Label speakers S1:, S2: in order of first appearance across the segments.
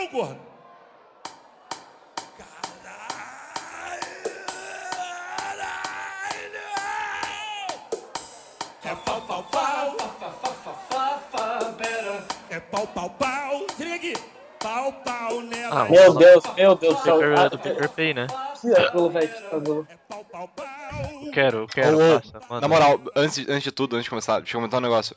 S1: não, gordo. É pau, pau, pau. É pau, pau, pau. Aqui. Pau, pau nela.
S2: Ah,
S3: Meu Deus, meu Deus do céu.
S2: Paper,
S3: Ah,
S2: do Paper Pay, né?
S3: Velho.
S1: É pau, pau, pau.
S2: Eu quero, eu quero,
S4: Ô,
S2: passa.
S4: Na moral, antes, antes de tudo, antes de começar, deixa eu comentar um negócio.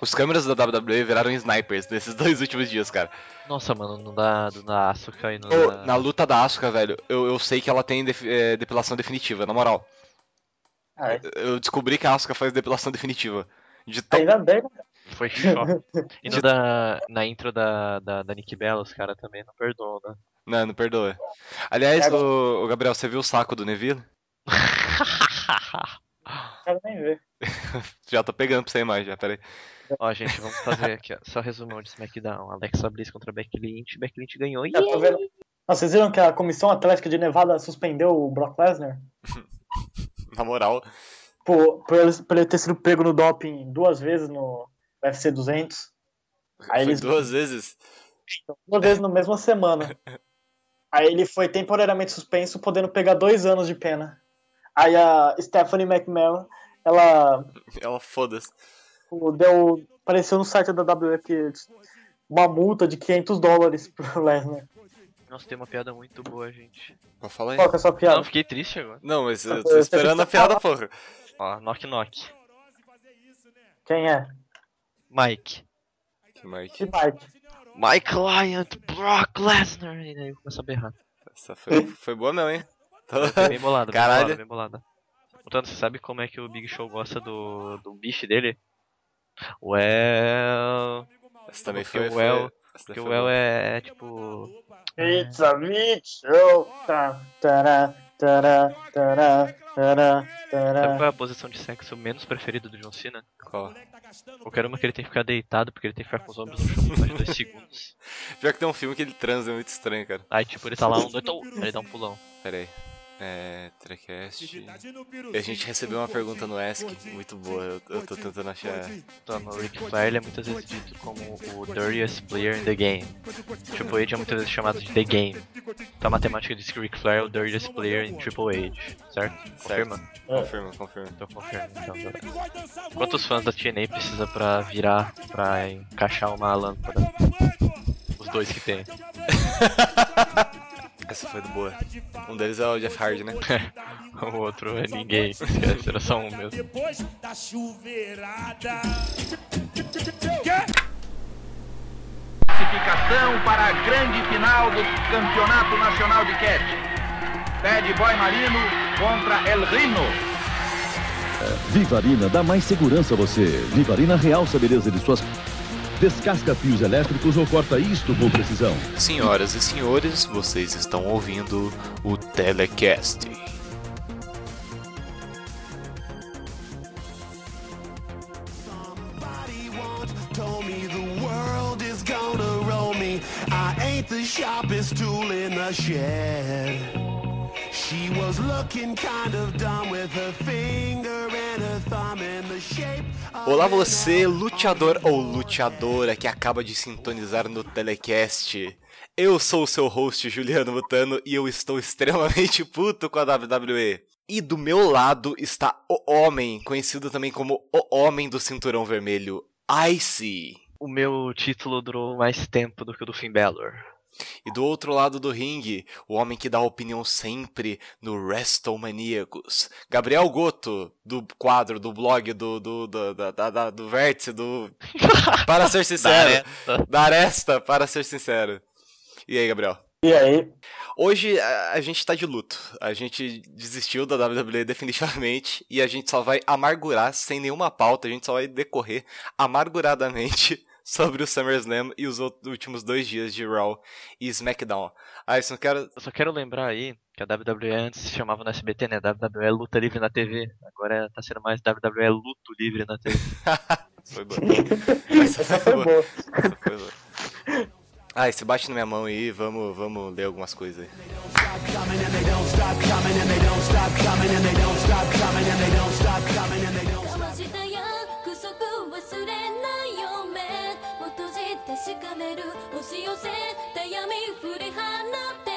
S4: Os câmeras da WWE viraram snipers nesses dois últimos dias, cara.
S2: Nossa, mano, não dá, não dá Asuka e não
S4: Ô,
S2: dá...
S4: na luta da Asuka, velho, eu, eu sei que ela tem def- é, depilação definitiva, na moral.
S3: Ah, é.
S4: Eu descobri que a Asuka faz depilação definitiva. De tão...
S3: Ainda bem, né?
S2: Foi choque. E no da, na intro da, da, da Nick Bella, os caras também não perdoam, né?
S4: Não, não perdoa. Aliás,
S3: É,
S4: ô, ô, Gabriel, você viu o saco do Neville?
S3: Quero nem ver.
S4: Já tô pegando pra você a imagem, já, peraí.
S2: Ó, gente, vamos fazer aqui, ó. Só resumão de SmackDown. Alexa Bliss contra Becky Lynch. Becky Lynch ganhou.
S3: Tô vendo. Nossa, vocês viram que a Comissão Atlética de Nevada suspendeu o Brock Lesnar?
S4: Na moral.
S3: Por, por, ele, por ele ter sido pego no doping duas vezes no UFC 200. Aí eles
S4: duas vezes.
S3: duas vezes na mesma semana. Aí ele foi temporariamente suspenso, podendo pegar dois anos de pena. Aí a Stephanie McMahon, ela
S4: Ela foda-se.
S3: deu. Apareceu no site da WWE que uma multa de 500 dólares pro Lesnar.
S2: Nossa, tem uma piada muito boa, gente.
S4: Vou falar aí.
S3: Qual que é a sua
S2: Não,
S3: piada?
S2: fiquei triste agora.
S4: Não, mas eu
S3: Eu
S4: tô esperando a piada, porra.
S2: Ó, knock knock.
S3: Quem é?
S2: Mike.
S4: Que Mike.
S3: Que Mike.
S2: My client, Brock Lesnar. E daí começa a berrar.
S4: Essa foi, foi boa mesmo, hein?
S2: Foi bem bolada, bem
S4: Caralho.
S2: bem bolada. Portanto, você sabe como é que o Big Show gosta do, do bicho dele? Well...
S4: Essa também
S2: Porque
S4: foi.
S2: o
S4: foi-
S2: El-
S4: essa
S2: Porque
S4: foi
S2: o El
S4: boa.
S2: é, é tipo...
S3: It's a meat show. Tá, tará, tará, tará, tará,
S2: Sabe
S3: tará.
S2: qual é a posição de sexo menos preferida do John Cena?
S4: Qual?
S2: Qualquer uma que ele tem que ficar deitado, porque ele tem que ficar com os ombros no chão por mais de dois segundos.
S4: Pior que tem um filme que ele transa, é muito estranho, cara.
S2: Aí, tipo, ele tá lá, um, dois, aí ele dá um pulão.
S4: Pera aí. É. Trecast. E a gente recebeu uma pergunta no Ask, muito boa. Eu, eu tô tentando achar.
S2: Então, o Ric Flair ele é muitas vezes dito como o dirtiest player in the game. Triple H é muitas vezes chamado de The Game. Então a matemática diz que o Ric Flair é o dirtiest player em Triple H, certo? Confirma?
S4: Confirma, confirma.
S2: Então confirma, então. Quantos fãs da TNA precisa pra virar, pra encaixar uma lâmpada? Os dois que tem.
S4: Essa foi do boa. Um deles é o Jeff Hardy, né?
S2: O outro é ninguém, era só um mesmo.
S1: Depois da chuveirada.
S5: classificação para a grande final do Campeonato Nacional de Catch. Bad Boy Marino contra El Rino.
S6: Vivarina dá mais segurança a você. Vivarina realça a beleza de suas. Descasca fios elétricos ou corta isto com precisão.
S4: Senhoras e senhores, vocês estão ouvindo o Telecast.
S7: Somebody once told me the world is gonna roll me. I ain't the sharpest tool in the shed. She was looking kind of dumb with her finger
S4: Olá você, luteador ou luteadora que acaba de sintonizar no Telecast. Eu sou o seu host Juliano Mutano e eu estou extremamente puto com a WWE. E do meu lado está o homem, conhecido também como o Homem do Cinturão Vermelho, Icy.
S2: O meu título durou mais tempo do que o do Finn Balor.
S4: E do outro lado do ringue, o homem que dá opinião sempre no WrestleManiacos, Gabriel Goto, do quadro, do blog, do, do, do, da- da- da- do vértice, do... Para ser sincero.
S2: Aresta.
S4: Da Aresta, para ser sincero. E aí, Gabriel?
S3: E aí?
S4: Hoje a, a gente tá de luto. A gente desistiu da WWE definitivamente e a gente só vai amargurar sem nenhuma pauta. A gente só vai decorrer amarguradamente sobre o SummerSlam e os out- últimos dois dias de Raw e SmackDown. Ah, isso não quero.
S2: Eu só quero lembrar aí que a WWE antes se chamava no SBT, né? WWE Luta Livre na TV. Agora tá sendo mais WWE Luto Livre na TV.
S4: Foi boa. Essa foi boa.
S3: boa.
S4: Essa foi boa. Ah, você bate na minha mão aí, vamos, vamos ler algumas coisas aí.
S8: 確かめる押し寄せた闇振り放って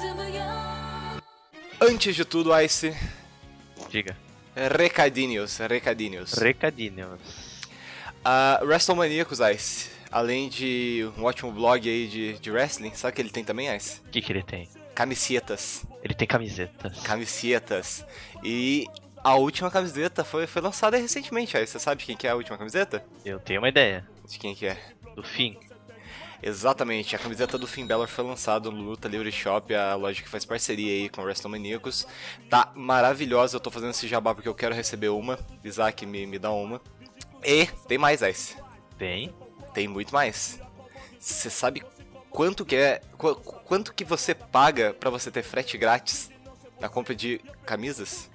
S8: 進むよ
S4: Antes de tudo, Ice,
S2: Diga.
S4: recadinhos, recadinhos.
S2: Recadinhos.
S4: A WrestleManiacos, Ice, além de um ótimo blog aí de, de wrestling, sabe o que ele tem também, Ice?
S2: O que, que ele tem?
S4: Camisetas.
S2: Ele tem camisetas.
S4: Camisetas. E a última camiseta foi, foi lançada recentemente, Ice. Você sabe quem que é a última camiseta?
S2: Eu tenho uma ideia.
S4: De quem que é?
S2: Do fim.
S4: Exatamente, a camiseta do Finn Balor foi lançada no Luta Livre Shop, a loja que faz parceria aí com o WrestleManiacos. Tá maravilhosa, eu tô fazendo esse jabá porque eu quero receber uma. Isaac, me, me dá uma. E tem mais, Ice.
S2: Tem.
S4: Tem muito mais. Você sabe quanto que é. qu- quanto que você paga pra você ter frete grátis na compra de camisas?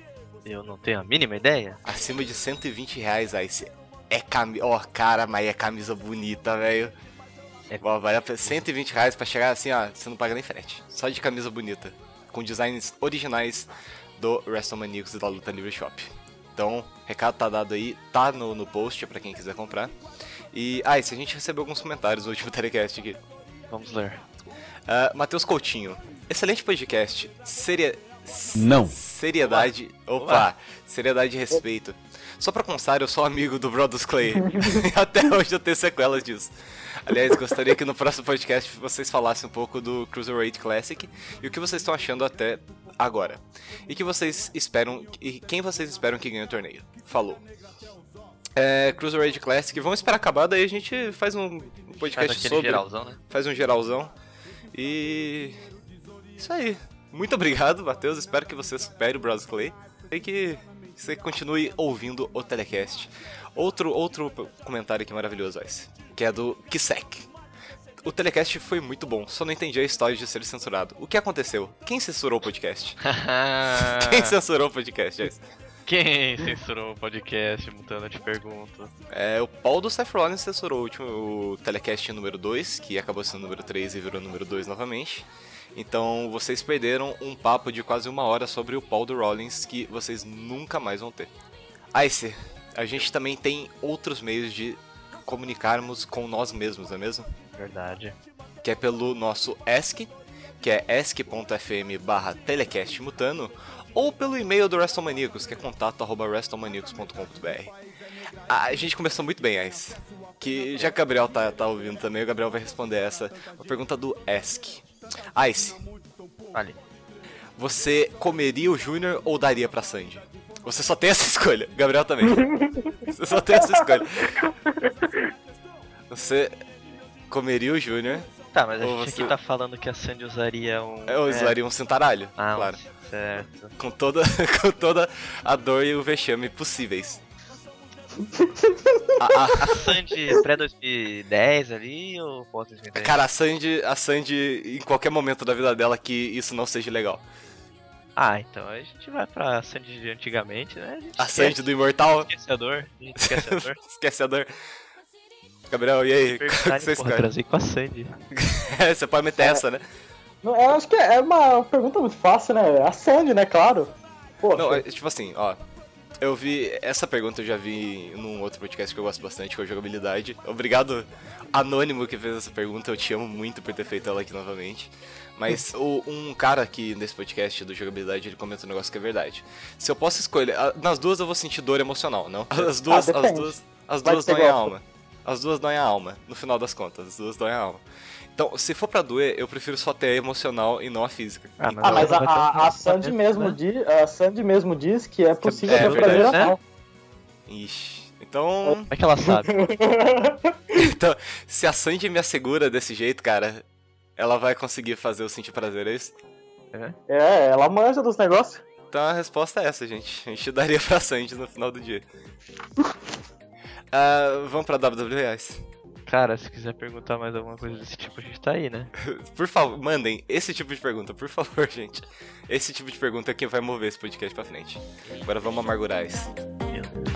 S2: Eu não tenho a mínima ideia.
S4: Acima de 120 reais, Ice. É camisa. Ó, cara, mas é camisa bonita, velho.
S2: É.
S4: Ó, vale a pena 120 reais pra chegar assim, ó. Você não paga nem frete. Só de camisa bonita. Com designs originais do WrestleManiacos e da Luta Livre Shop. Então, recado tá dado aí. Tá no, no post pra quem quiser comprar. E, ah, e se a gente recebeu alguns comentários no último telecast aqui.
S2: Vamos ler.
S4: Ah, Matheus Coutinho. Excelente podcast. Seria...
S6: Não.
S4: Seriedade. Opa! Seriedade e respeito. Só pra constar, eu sou amigo do Brodus Clay. Até hoje eu tenho sequelas disso. Aliás, gostaria que no próximo podcast vocês falassem um pouco do Cruiserweight Classic e o que vocês estão achando até agora. E que vocês esperam e quem vocês esperam que ganhe o torneio. Falou. É, Cruiserweight Classic, vamos esperar acabar, daí a gente faz um
S2: Faz
S4: podcast
S2: aquele
S4: sobre
S2: geralzão, né?
S4: faz um geralzão. E. Isso aí. Muito obrigado, Matheus. Espero que você supere o Bros Clay. E que você continue ouvindo o telecast. Outro, outro comentário aqui maravilhoso, esse, que é do Kisek. O telecast foi muito bom, só não entendi a história de ser censurado. O que aconteceu? Quem censurou o podcast? Quem censurou o podcast, Joyce?
S2: Quem censurou o podcast? Mutando, eu te pergunto.
S4: É, o Paul do Seth Rollins censurou o último o telecast número 2, que acabou sendo número 3 e virou número 2 novamente. Então vocês perderam um papo de quase uma hora sobre o Paul do Rollins que vocês nunca mais vão ter. Ice, a gente também tem outros meios de comunicarmos com nós mesmos, não é mesmo?
S2: Verdade.
S4: que é pelo nosso ESC, que é esc.fm barra telecastmutano, ou pelo e-mail do WrestleManiacos, que é contato arroba wrestlemaniacos.com.br. A gente começou muito bem, Ice. Que já que o Gabriel tá, tá ouvindo também, o Gabriel vai responder essa. Uma pergunta do ESC. Ice,
S2: Ali.
S4: você comeria o Júnior ou daria pra Sandy? Você só tem essa escolha. Gabriel também. Você só tem essa escolha. Você comeria o Júnior
S2: Tá, mas a
S4: Ou
S2: gente
S4: você-
S2: aqui tá falando que a Sandy usaria um.
S4: Eu usaria um cintaralho,
S2: Ah,
S4: claro.
S2: certo.
S4: Com toda, com toda a dor e o vexame possíveis. A- a-
S2: A Sandy é pré-2010 ali ou pós-2010?
S4: cara, a Sandy, a Sandy, em qualquer momento da vida dela que isso não seja legal.
S2: Ah, então a gente vai pra Sandy de antigamente, né? A, gente
S4: A Sandy do Imortal,
S2: Esquece a dor.
S4: Gabriel, e aí? Que você escolhe?
S2: transei com a Sandy.
S4: É, você pode meter essa, né?
S3: Não, eu acho que é uma pergunta muito fácil, né? A Sandy, né? Claro. Poxa,
S4: Não, é, tipo assim, ó. Eu vi. Essa pergunta eu já vi num outro podcast que eu gosto bastante, que é o Jogabilidade. Obrigado, Anônimo, que fez essa pergunta. Eu te amo muito por ter feito ela aqui novamente. Mas o- um cara aqui nesse podcast do Jogabilidade, ele comenta um negócio que é verdade. Se eu posso escolher. a- Nas duas eu vou sentir dor emocional, não? As duas.
S3: Ah,
S4: as duas. As duas
S3: que
S4: a
S3: gosta.
S4: alma. As duas doem a alma, no final das contas. As duas doem a alma. Então, se for pra doer, eu prefiro só ter a emocional e não a física.
S2: Ah, mas
S3: Ah, mas a, a, a Sandy mesmo
S2: né?
S3: diz, a Sandy mesmo diz que é possível
S4: é
S3: ter prazer
S4: verdade,
S2: né?
S3: anal.
S4: Ixi. Então.
S2: Como é que ela sabe?
S4: Então, se a Sandy me assegura desse jeito, cara, ela vai conseguir fazer eu sentir prazer, é isso?
S3: É, ela manja dos negócios.
S4: Então a resposta é essa, gente. A gente daria pra Sandy no final do dia. Ah, vamos pra WWE, Ice.
S2: Cara, se quiser perguntar mais alguma coisa desse tipo, a gente tá aí, né?
S4: Por favor, mandem esse tipo de pergunta, por favor, gente. Esse tipo de pergunta é que vai mover esse podcast pra frente. Agora vamos amargurar isso.
S2: Meu Deus.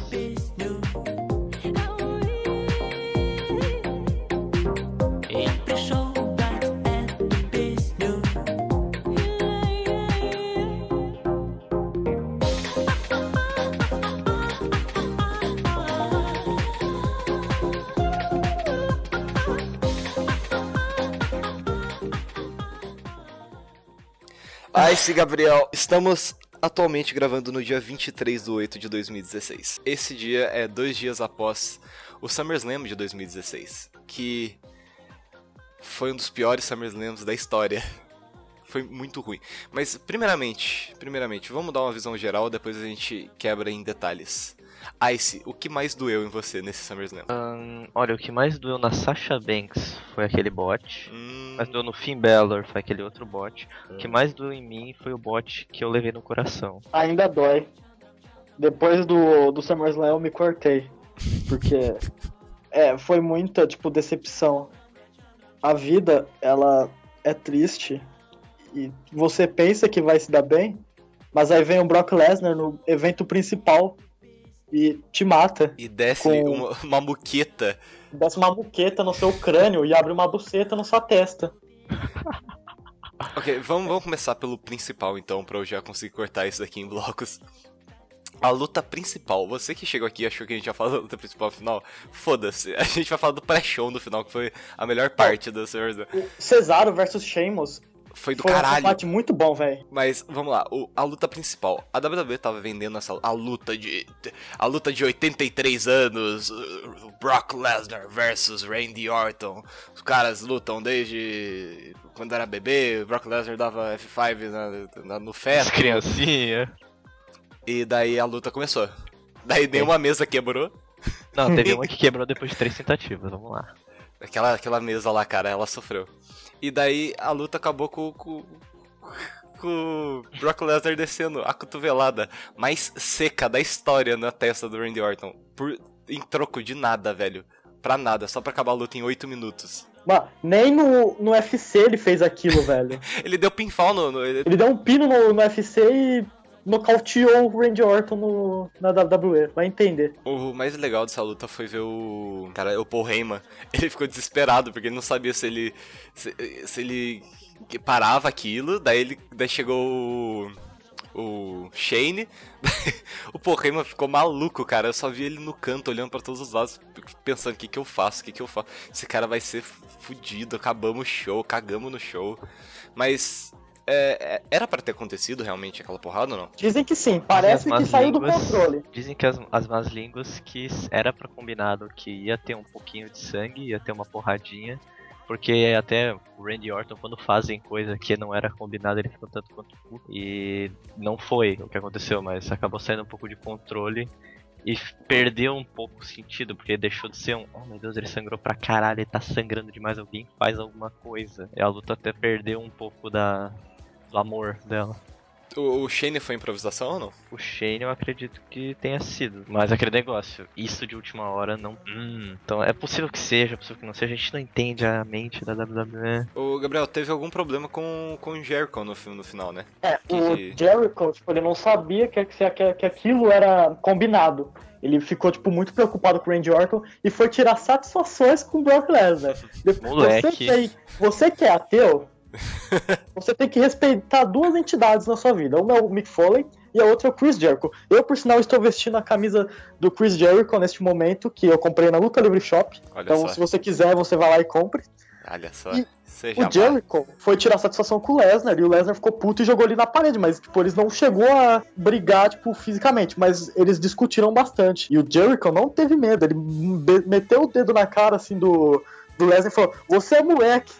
S4: Ice Gabriel, estamos atualmente gravando no dia 23 de 8 de 2016. Esse dia é dois dias após o SummerSlam de 2016, que foi um dos piores SummerSlams da história. Foi muito ruim. Mas, primeiramente, primeiramente, vamos dar uma visão geral, depois a gente quebra em detalhes. Ice, o que mais doeu em você nesse SummerSlam?
S2: Ahn, olha, o que mais doeu na Sasha Banks foi aquele bot.
S4: Hum,
S2: Mas doeu no Finn Balor foi aquele outro bot. O que mais doeu em mim foi o bot que eu levei no coração.
S3: Ainda dói. Depois do, do SummerSlam eu me cortei. Porque é, foi muita, tipo, decepção. A vida, ela é triste. E você pensa que vai se dar bem, mas aí vem o Brock Lesnar no evento principal e te mata.
S4: e desce
S3: com-
S4: uma, uma muqueta.
S3: Desce uma muqueta no seu crânio e abre uma buceta na sua testa.
S4: Ok, vamos, vamos começar pelo principal então, pra eu já conseguir cortar isso daqui em blocos. A luta principal, você que chegou aqui e achou que a gente ia falar da luta principal no final, foda-se, a gente vai falar do pré-show no final, que foi a melhor parte do.
S3: O Cesaro versus Sheamus
S4: Foi do
S3: foi um
S4: caralho.
S3: combate muito bom, velho.
S4: Mas vamos lá, o- a luta principal. A WWE tava vendendo essa a luta de a luta de 83 anos, uh, Brock Lesnar versus Randy Orton. Os caras lutam desde quando era bebê, o Brock Lesnar dava F5 na- na- no
S2: As
S4: feto
S2: criancinhas.
S4: e daí a luta começou. Daí nenhuma mesa quebrou.
S2: Não, teve uma que quebrou depois de três tentativas, vamos lá.
S4: Aquela, aquela mesa lá, cara, ela sofreu. E daí a luta acabou com, com, com o Brock Lesnar descendo a cotovelada mais seca da história na testa do Randy Orton. Por, em troco de nada, velho. Pra nada, só pra acabar a luta em 8 minutos.
S3: Mano, nem no, no UFC ele fez aquilo, velho.
S4: Ele deu pinfall no. no- ele-
S3: Ele deu um pino no, no UFC e nocauteou o Randy Orton no, na WWE. Vai entender.
S4: O mais legal dessa luta foi ver o. Cara, o Paul Heyman. Ele ficou desesperado, porque ele não sabia se ele. Se, se ele parava aquilo, daí ele. Daí chegou o. O Shane. o Heyman ficou maluco, cara. Eu só vi ele no canto, olhando pra todos os lados, pensando: o que, que eu faço? O que, que eu faço? Esse cara vai ser fudido. Acabamos o show, cagamos no show. Mas. É, é, era pra ter acontecido realmente aquela porrada ou não?
S3: Dizem que sim, parece que saiu do
S2: línguas-
S3: controle.
S2: Dizem que as, as más línguas que era pra combinado que ia ter um pouquinho de sangue, ia ter uma porradinha. Porque até o Randy Orton, quando fazem coisa que não era combinado, ele fica um tanto quanto puto. E não foi o que aconteceu, mas acabou saindo um pouco de controle. E perdeu um pouco o sentido, porque deixou de ser um. Oh meu Deus, ele sangrou pra caralho, ele tá sangrando demais, alguém faz alguma coisa. E a luta até perdeu um pouco da, do amor dela.
S4: O, o Shane foi improvisação ou não?
S2: O Shane eu acredito que tenha sido. Mas aquele negócio, isso de última hora não. Hum, então é possível que seja, é possível que não seja. A gente não entende a mente da WWE.
S4: O Gabriel teve algum problema com, com o Jericho no, no final, né?
S3: É,
S4: Que
S3: o
S4: que-
S3: Jericho, tipo, ele não sabia que, que, que, que aquilo era combinado. Ele ficou, tipo, muito preocupado com o Randy Orton e foi tirar satisfações com o Brock Lesnar. Depois, Você
S2: Moleque.
S3: que, é, você que é ateu, você tem que respeitar duas entidades na sua vida. Uma é o Mick Foley e a outra é o Chris Jericho. Eu, por sinal, estou vestindo a camisa do Chris Jericho neste momento, que eu comprei na Luta Livre Shop.
S4: Olha
S3: Então,
S4: só.
S3: se você quiser, você vai lá e compre.
S4: Olha só.
S3: E
S4: Seja
S3: O Jericho foi tirar satisfação com o Lesnar e o Lesnar ficou puto e jogou ele na parede, mas tipo, eles não chegou a brigar tipo fisicamente, mas eles discutiram bastante. E o Jericho não teve medo, ele meteu o dedo na cara assim do do Lesnar e falou: "Você é moleque.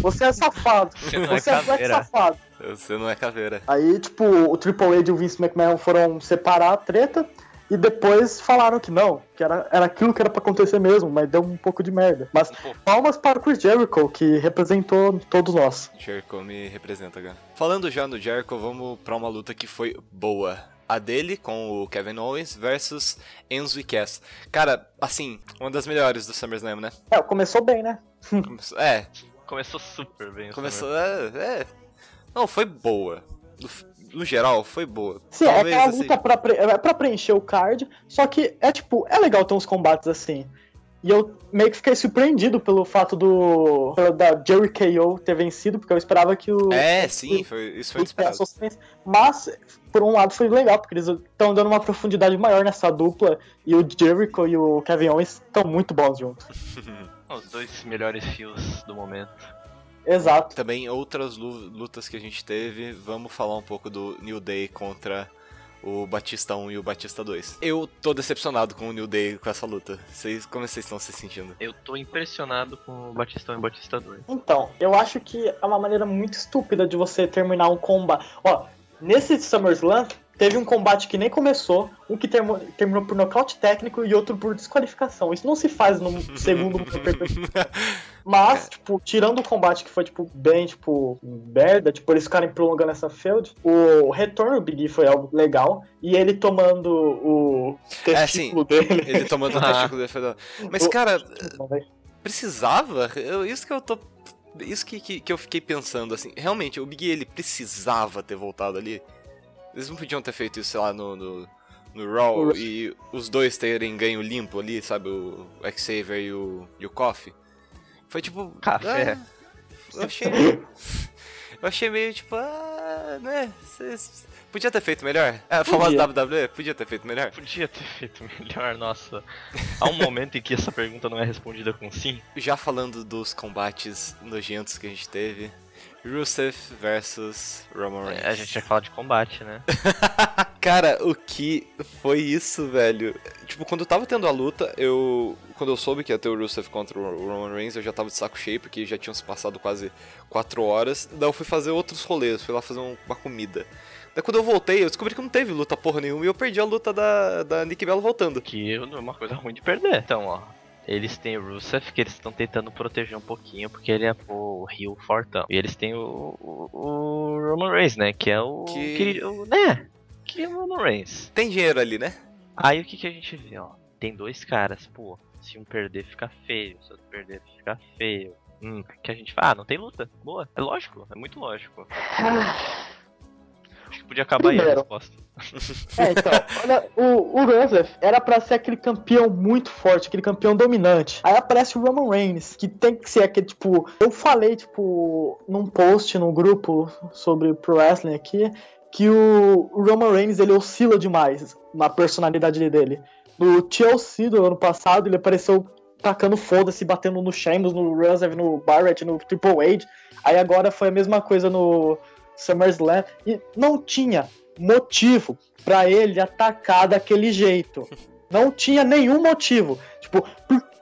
S3: Você é safado.
S2: Você não é
S3: Você é moleque
S2: caveira."
S3: safado."
S4: Você não é caveira.
S3: Aí, tipo, o Triple H e o Vince McMahon foram separar a treta e depois falaram que não, que era, era aquilo que era pra acontecer mesmo, mas deu um pouco de merda. Mas palmas para o Chris Jericho, que representou todos nós.
S4: Jericho me representa, cara. Falando já no Jericho, vamos pra uma luta que foi boa. A dele com o Kevin Owens versus Enzo e Cass. Cara, assim, uma das melhores do SummerSlam, né?
S3: É, começou bem, né?
S4: É,
S2: Começou super bem.
S4: começou. É, é. Não, foi boa. No, no geral, foi boa.
S3: Sim,
S4: Talvez,
S3: é aquela
S4: assim,
S3: luta pra, pre- é pra preencher o card, só que é tipo, é legal ter uns combates assim. E eu meio que fiquei surpreendido pelo fato do. da Jerry KO ter vencido, porque eu esperava que o.
S4: É, sim, foi, isso foi
S3: o
S4: inesperado.
S3: Cass fosse- Mas, por um lado, foi legal, porque eles estão dando uma profundidade maior nessa dupla. E o Jericho e o Kevin Owens estão muito bons juntos.
S2: Os dois melhores fios do momento.
S3: Exato.
S4: Também outras lu- lutas que a gente teve, vamos falar um pouco do New Day contra o Batista 1 e o Batista 2. Eu tô decepcionado com o New Day com essa luta. Vocês, como vocês estão se sentindo?
S2: Eu tô impressionado com o Batistão e o Batista 2.
S3: Então, eu acho que é uma maneira muito estúpida de você terminar um combate. Ó, nesse SummerSlam, teve um combate que nem começou, um que termo- terminou por nocaute técnico e outro por desqualificação. Isso não se faz no segundo Mas, tipo, tirando o combate que foi, tipo, bem, tipo, merda, tipo, eles ficarem prolongando essa feud, o retorno do Big E foi algo legal, e ele tomando o
S4: É, sim.
S3: testículo dele.
S4: Ele tomando o testículo dele. foi da- Mas, cara, precisava? Eu- isso que eu tô. Isso que, que, que eu fiquei pensando, assim. Realmente, o Big E, ele precisava ter voltado ali. Eles não podiam ter feito isso, sei lá, no. no... No Raw
S3: No-
S4: e os dois terem ganho limpo ali, sabe? O Xavier e o, e o Kofi. Foi tipo.
S2: Café.
S4: ah, eu achei. eu achei meio tipo. Ah, né? Cês- Podia ter feito melhor? É, a famosa
S3: Podia.
S4: WWE, podia ter feito melhor?
S2: Podia ter feito melhor, nossa. Há um momento em que essa pergunta não é respondida com sim.
S4: Já falando dos combates nojentos que a gente teve, Rusev versus Roman Reigns.
S2: É, A gente ia falar de combate, né?
S4: Cara, o que foi isso, velho? Tipo, quando eu tava tendo a luta, eu. Quando eu soube que ia ter o Rusev contra o Roman Reigns, eu já tava de saco cheio, porque já tinham se passado quase 4 horas. Daí eu fui fazer outros rolês, fui lá fazer um- uma comida. Daí quando eu voltei, eu descobri que não teve luta porra nenhuma e eu perdi a luta da, da Nick Bella voltando.
S2: Que é uma coisa ruim de perder. Então, ó. Eles têm o Rusev que eles estão tentando proteger um pouquinho porque ele é o Rio Fortão. E eles têm o, o, o Roman Reigns, né? Que é o.
S4: Que-
S2: o- né? Que é o Roman Reigns.
S4: Tem dinheiro ali, né?
S2: Aí o que, que a gente vê, ó? Tem dois caras, pô. Se um perder, fica feio. Se outro perder, fica feio. Hum, que a gente fala, ah, não tem luta. Boa. É lógico, é muito lógico. Podia acabar aí a
S3: Primeiro.
S2: resposta.
S3: É, então, olha, o, o Rusev era pra ser aquele campeão muito forte, aquele campeão dominante. Aí aparece o Roman Reigns, que tem que ser aquele, tipo. Eu falei, tipo, num post no grupo sobre Pro Wrestling aqui, que o, o Roman Reigns ele oscila demais na personalidade dele. No TLC do ano passado, ele apareceu tacando foda-se, batendo no Sheamus, no Rusev, no Barrett, no Triple H. Aí agora foi a mesma coisa no SummerSlam. E não tinha motivo pra ele atacar daquele jeito. Não tinha nenhum motivo. Tipo,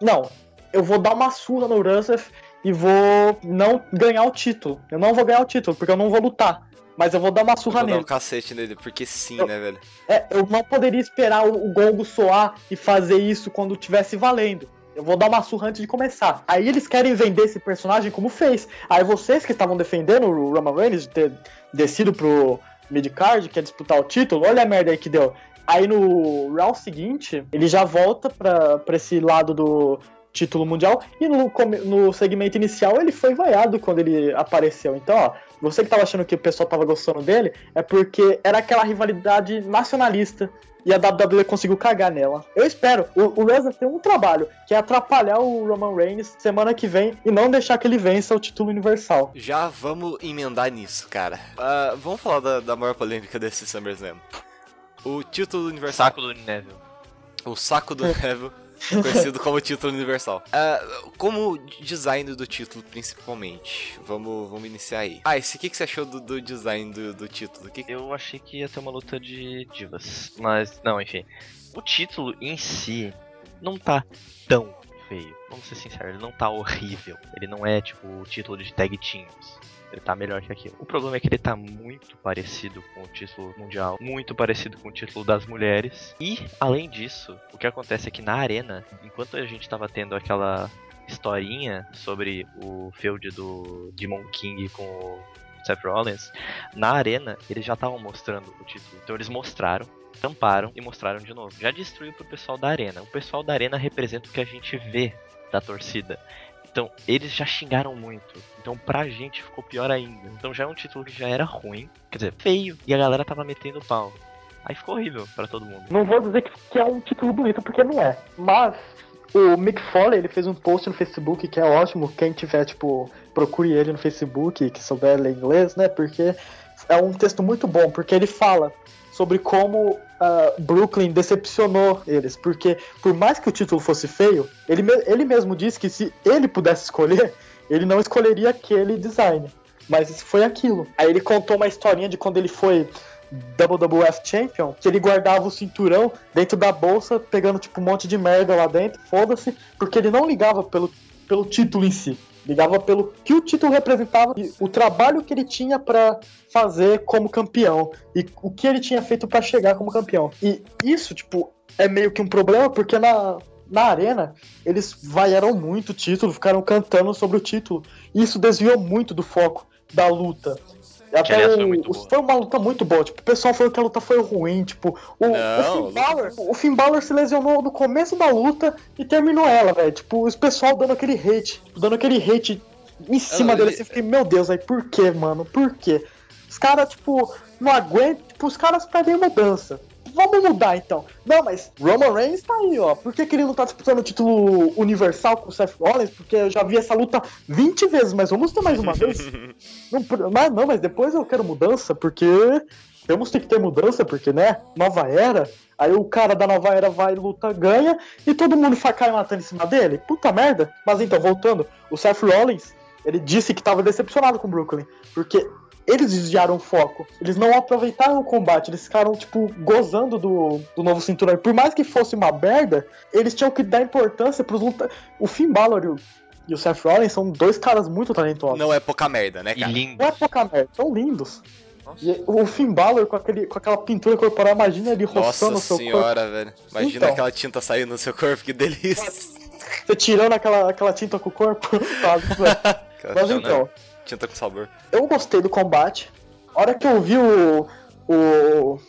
S3: não, eu vou dar uma surra no Rusev e vou não ganhar o título. Eu não vou ganhar o título, porque eu não vou lutar. Mas eu vou dar uma surra
S4: Vou dar
S3: nele.
S4: um cacete nele, porque sim,
S3: Eu-
S4: né, velho?
S3: É, eu não poderia esperar o, o gongo soar e fazer isso quando tivesse valendo. Eu vou dar uma surra antes de começar. Aí eles querem vender esse personagem como fez. Aí vocês que estavam defendendo o Roman Reigns de ter descido pro midcard, que é disputar o título, olha a merda aí que deu. Aí no round seguinte, ele já volta pra, pra esse lado do título mundial. E no, no segmento inicial ele foi vaiado quando ele apareceu. Então, ó, você que tava achando que o pessoal tava gostando dele, é porque era aquela rivalidade nacionalista. E a WWE conseguiu cagar nela. Eu espero. O, o Lesnar tem um trabalho, que é atrapalhar o Roman Reigns semana que vem e não deixar que ele vença o título universal.
S4: Já vamos emendar nisso, cara. Ah, vamos falar da, da maior polêmica desse SummerSlam. O título universal.
S2: Saco do Neville.
S4: O saco do Neville, conhecido como título universal. Ah, como design do título, principalmente. Vamos, vamos iniciar aí. Ah, esse que, que você achou do, do design do, do título? Que
S2: Eu achei que ia ter uma luta de divas. Mas, não, enfim. O título em si não tá tão feio. Vamos ser sinceros, ele não tá horrível. Ele não é tipo o título de tag teams. Ele tá melhor que aquilo. O problema é que ele tá muito parecido com o título mundial, muito parecido com o título das mulheres. E, além disso, o que acontece é que na arena, enquanto a gente tava tendo aquela historinha sobre o feud do Demon King com o Seth Rollins, na arena eles já estavam mostrando o título. Então eles mostraram, tamparam e mostraram de novo. Já destruiu pro pessoal da arena. O pessoal da arena representa o que a gente vê da torcida. Então, eles já xingaram muito. Então, pra gente ficou pior ainda. Então, já é um título que já era ruim, quer dizer, feio, e a galera tava metendo pau. Aí ficou horrível pra todo mundo.
S3: Não vou dizer que, que é um título bonito, porque não é. Mas o Mick Foley, ele fez um post no Facebook que é ótimo. Quem tiver, tipo, procure ele no Facebook, que souber ler inglês, né? Porque é um texto muito bom, porque ele fala sobre como ah, Brooklyn decepcionou eles, porque por mais que o título fosse feio, ele, me- ele mesmo disse que se ele pudesse escolher, ele não escolheria aquele design, mas isso foi aquilo. Aí ele contou uma historinha de quando ele foi WWF Champion, que ele guardava o cinturão dentro da bolsa, pegando tipo um monte de merda lá dentro, foda-se, porque ele não ligava pelo, pelo título em si. Ligava pelo que o título representava e o trabalho que ele tinha pra fazer como campeão e o que ele tinha feito pra chegar como campeão. E isso, tipo, é meio que um problema porque na, na arena eles vaiaram muito o título, ficaram cantando sobre o título. E isso desviou muito do foco da luta. Até o-
S2: foi muito
S3: o- foi uma luta muito boa. Tipo, o pessoal falou que a luta foi ruim. Tipo, o,
S4: Não,
S3: o, Finn Balor, o Finn Balor se lesionou no começo da luta e terminou ela, velho. Tipo, os pessoal dando aquele hate, tipo, dando aquele hate em cima
S4: não,
S3: dele.
S4: ele-
S3: Assim, eu fiquei, meu Deus, aí por que, mano? Por quê? Os caras, tipo, não aguentam. Tipo, os caras pedem mudança. Vamos mudar então. Não, mas Roman Reigns tá aí, ó. Por que, que ele não tá disputando o título universal com o Seth Rollins? Porque eu já vi essa luta 20 vezes, mas vamos ter mais uma vez? Não, mas não, mas depois eu quero mudança, porque temos que ter mudança, porque, né? Nova era. Aí o cara da nova era vai, luta, ganha, e todo mundo cai matando em cima dele. Puta merda. Mas então, voltando, o Seth Rollins, ele disse que tava decepcionado com o Brooklyn, porque eles desviaram o foco. Eles não aproveitaram o combate, eles ficaram, tipo, gozando do, do novo cinturão. E por mais que fosse uma merda, eles tinham que dar importância pros luta. O Finn Balor e o, e o Seth Rollins são dois caras muito talentosos.
S4: Não é pouca merda, né,
S2: E
S4: cara?
S2: lindo.
S3: Não é pouca merda, são lindos. E o Finn Balor com, aquele, com aquela pintura corporal, imagina ele roçando
S4: Nossa
S3: o seu corpo.
S4: senhora, velho. Imagina
S3: Então.
S4: aquela tinta saindo no seu corpo, que delícia.
S3: Você tirando aquela, aquela tinta com o corpo. sabe? Mas então,
S4: Tinta com sabor.
S3: eu gostei do combate. A hora que eu vi o, o,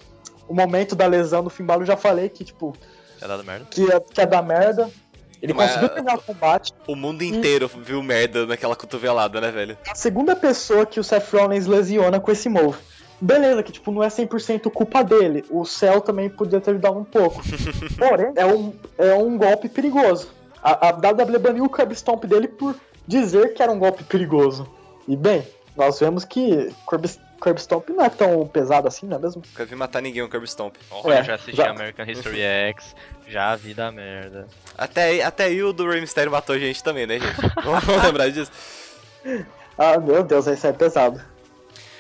S3: o momento da lesão do Finn Balor, eu já falei que, tipo,
S2: Tinha dado merda.
S3: que ia, que ia dar merda. Ele
S4: Mas-
S3: conseguiu terminar o combate.
S4: O mundo inteiro viu merda naquela cotovelada, né, velho?
S3: A segunda pessoa que o Seth Rollins lesiona com esse move. Beleza, que tipo, não é 100% culpa dele. O céu também podia ter ajudado um pouco. Porém, é um, é um golpe perigoso. A, a WWE baniu o Curb Stomp dele por dizer que era um golpe perigoso. E bem, nós vemos que Curb, Curb Stomp não é tão pesado assim, não é mesmo?
S4: Nunca vi matar ninguém com Curb Stomp.
S2: Olha,
S3: É,
S2: eu já assisti
S3: já-
S2: American History X, já vi da merda.
S4: Até aí, até aí o do Rey Mysterio matou gente também, né, gente? Vamos lembrar disso.
S3: Ah, meu Deus, esse é pesado.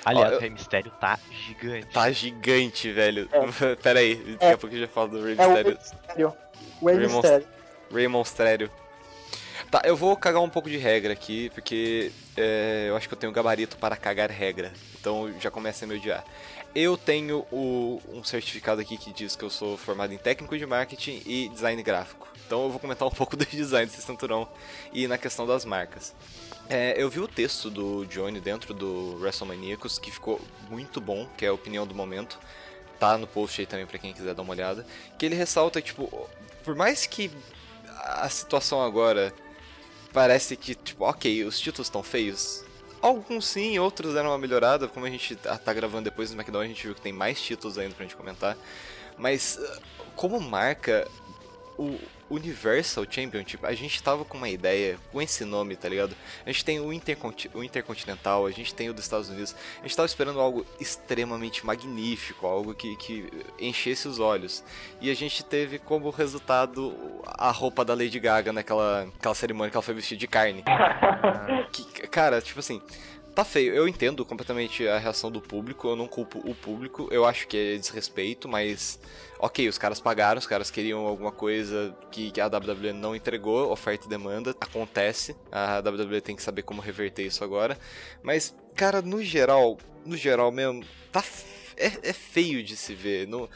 S2: Aliás,
S4: Ó, eu-
S2: o Rei Mistério tá gigante.
S4: Tá gigante, velho.
S3: É.
S4: Pera aí, daqui
S3: É.
S4: a pouco eu já falo do Rey
S3: É o
S4: Mysterio.
S3: Mysterio. O Rey
S4: Rey
S3: Mysterio.
S4: Rey Monstrério. Tá, eu vou cagar um pouco de regra aqui, porque é, eu acho que eu tenho gabarito para cagar regra. Então já começa a me odiar. Eu tenho o- um certificado aqui que diz que eu sou formado em técnico de marketing e design gráfico. Então eu vou comentar um pouco do design desse cinturão e na questão das marcas. É, eu vi o texto do Johnny dentro do WrestleManiacos, que ficou muito bom, que é a opinião do momento. Tá no post aí também pra quem quiser dar uma olhada. Que ele ressalta, tipo, por mais que a situação agora parece que, tipo, ok, os títulos estão feios. Alguns sim, outros deram uma melhorada. Como a gente tá tá gravando depois do SmackDown, a gente viu que tem mais títulos ainda pra gente comentar. Mas, uh, como marca, o Universal Championship, a gente tava com uma ideia com esse nome, tá ligado? A gente tem o, Interconti- o Intercontinental, a gente tem o dos Estados Unidos. A gente tava esperando algo extremamente magnífico, algo que, que enchesse os olhos. E a gente teve como resultado a roupa da Lady Gaga naquela aquela cerimônia que ela foi vestida de carne. Que, cara, tipo assim, tá feio. Eu entendo completamente a reação do público, eu não culpo o público, eu acho que é desrespeito, mas ok, os caras pagaram, os caras queriam alguma coisa que, que a WWE não entregou, oferta e demanda, acontece, a WWE tem que saber como reverter isso agora, mas, cara, no geral, no geral mesmo, tá. É, é feio de se ver. No,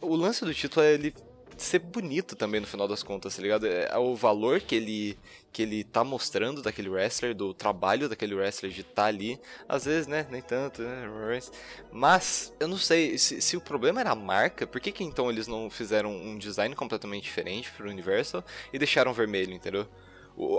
S4: o lance do título é ele ser bonito também no final das contas, tá ligado? É o valor que ele que ele tá mostrando daquele wrestler, do trabalho daquele wrestler de estar tá ali. Às vezes, né, nem tanto, né? Mas, eu não sei, se, se o problema era a marca, por que que então eles não fizeram um design completamente diferente pro Universal e deixaram vermelho, entendeu?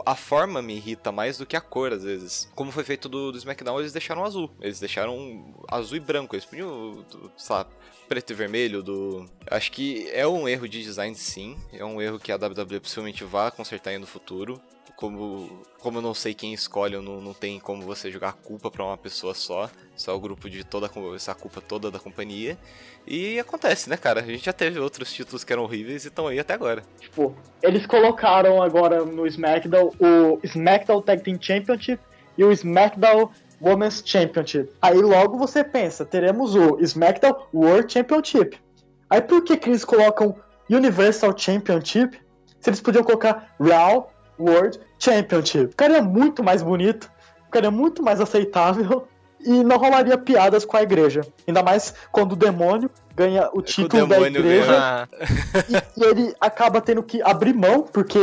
S4: A forma me irrita mais do que a cor, às vezes. Como foi feito do, do SmackDown, eles deixaram azul. Eles deixaram azul e branco. Eles podiam, lá, preto e vermelho do. Acho que é um erro de design, sim. É um erro que a WWE possivelmente vai consertar aí no futuro. como, como eu não sei quem escolhe, não, não tem como você jogar a culpa pra uma pessoa só. Só o grupo de toda essa culpa toda da companhia. E acontece, né, cara? A gente já teve outros títulos que eram horríveis e estão aí até agora.
S3: Tipo, eles colocaram agora no SmackDown o SmackDown Tag Team Championship e o SmackDown Women's Championship. Aí logo você pensa, teremos o SmackDown World Championship. Aí por que, que eles colocam Universal Championship se eles podiam colocar Raw World Championship? Ficaria muito mais bonito, ficaria muito mais aceitável e não rolaria piadas com a igreja. Ainda mais quando o demônio ganha o título da
S4: demônio
S3: igreja e ele acaba tendo que abrir mão, porque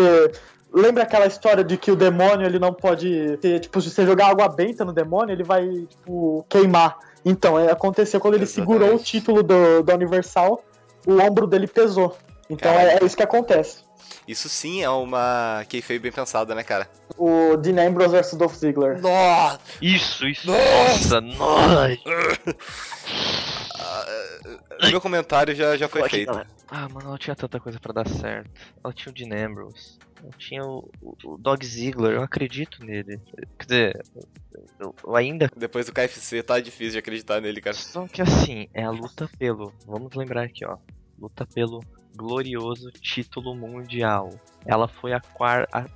S3: lembra aquela história de que o demônio ele não pode ter, tipo, se você jogar água benta no demônio, ele vai, tipo, queimar. Então, é, aconteceu quando ele
S4: Exatamente.
S3: segurou o título do, da Universal, o ombro dele pesou. Então é, é isso que acontece.
S4: Isso sim é uma kayfabe bem pensada, né, cara?
S3: O Dean Ambrose versus Dolph Ziggler.
S4: Nossa!
S2: isso, isso. Nossa, nossa.
S4: Meu comentário já, já foi
S2: Coloque,
S4: feito.
S2: galera. Ah, mano, ela tinha tanta coisa pra dar certo. Ela tinha o Dean Ambrose. Ela tinha o, o, o Dog Ziggler, eu acredito nele. Quer dizer, eu, eu ainda.
S4: Depois do KFC tá difícil de acreditar nele, cara.
S2: Só que assim, é a luta pelo. Vamos lembrar aqui, ó. Luta pelo glorioso título mundial. Ela foi a quarta.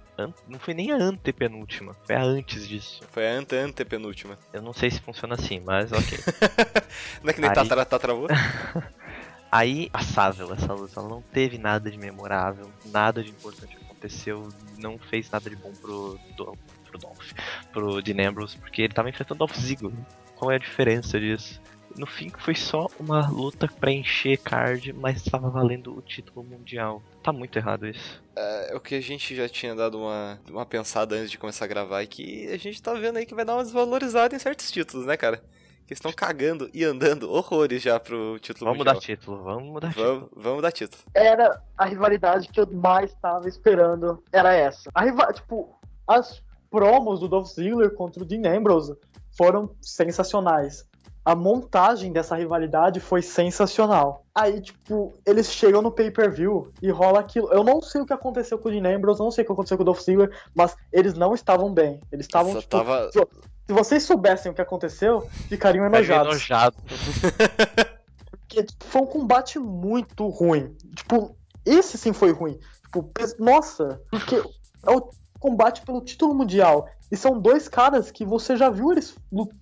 S2: Não foi nem a antepenúltima, foi a antes disso.
S4: Foi a ante antepenúltima.
S2: Eu não sei se funciona assim, mas ok.
S4: Não é que nem
S2: Aí-
S4: Tatara Tatravô?
S2: Aí, passável essa luta, ela não teve nada de memorável, nada de importante aconteceu, não fez nada de bom pro, Dol- pro Dolph, pro Dean Ambrose, porque ele tava enfrentando Dolph Ziggler. Qual é a diferença disso? No fim, foi só uma luta pra encher card, mas tava valendo o título mundial. Tá muito errado isso.
S4: É o que a gente já tinha dado uma, uma pensada antes de começar a gravar, é que a gente tá vendo aí que vai dar uma desvalorizada em certos títulos, né, cara? Que estão cagando e andando horrores já pro título
S2: Vamos
S4: mundial.
S2: mudar título, vamos mudar título.
S4: Vamos, vamos dar título.
S3: Era a rivalidade que eu mais tava esperando, era essa. A rival, tipo, as promos do Dolph Ziggler contra o Dean Ambrose foram sensacionais. A montagem dessa rivalidade foi sensacional. Aí, tipo, eles chegam no pay-per-view e rola aquilo. Eu não sei o que aconteceu com o Dean Ambrose, não sei o que aconteceu com o Dolph Ziggler, mas eles não estavam bem. Eles estavam, tipo,
S4: tava...
S3: se vocês soubessem o que aconteceu, ficariam enojados.
S2: enojado.
S3: Porque tipo, foi um combate muito ruim. Tipo, esse sim foi ruim. Tipo, nossa, porque é o combate pelo título mundial. E são dois caras que você já viu eles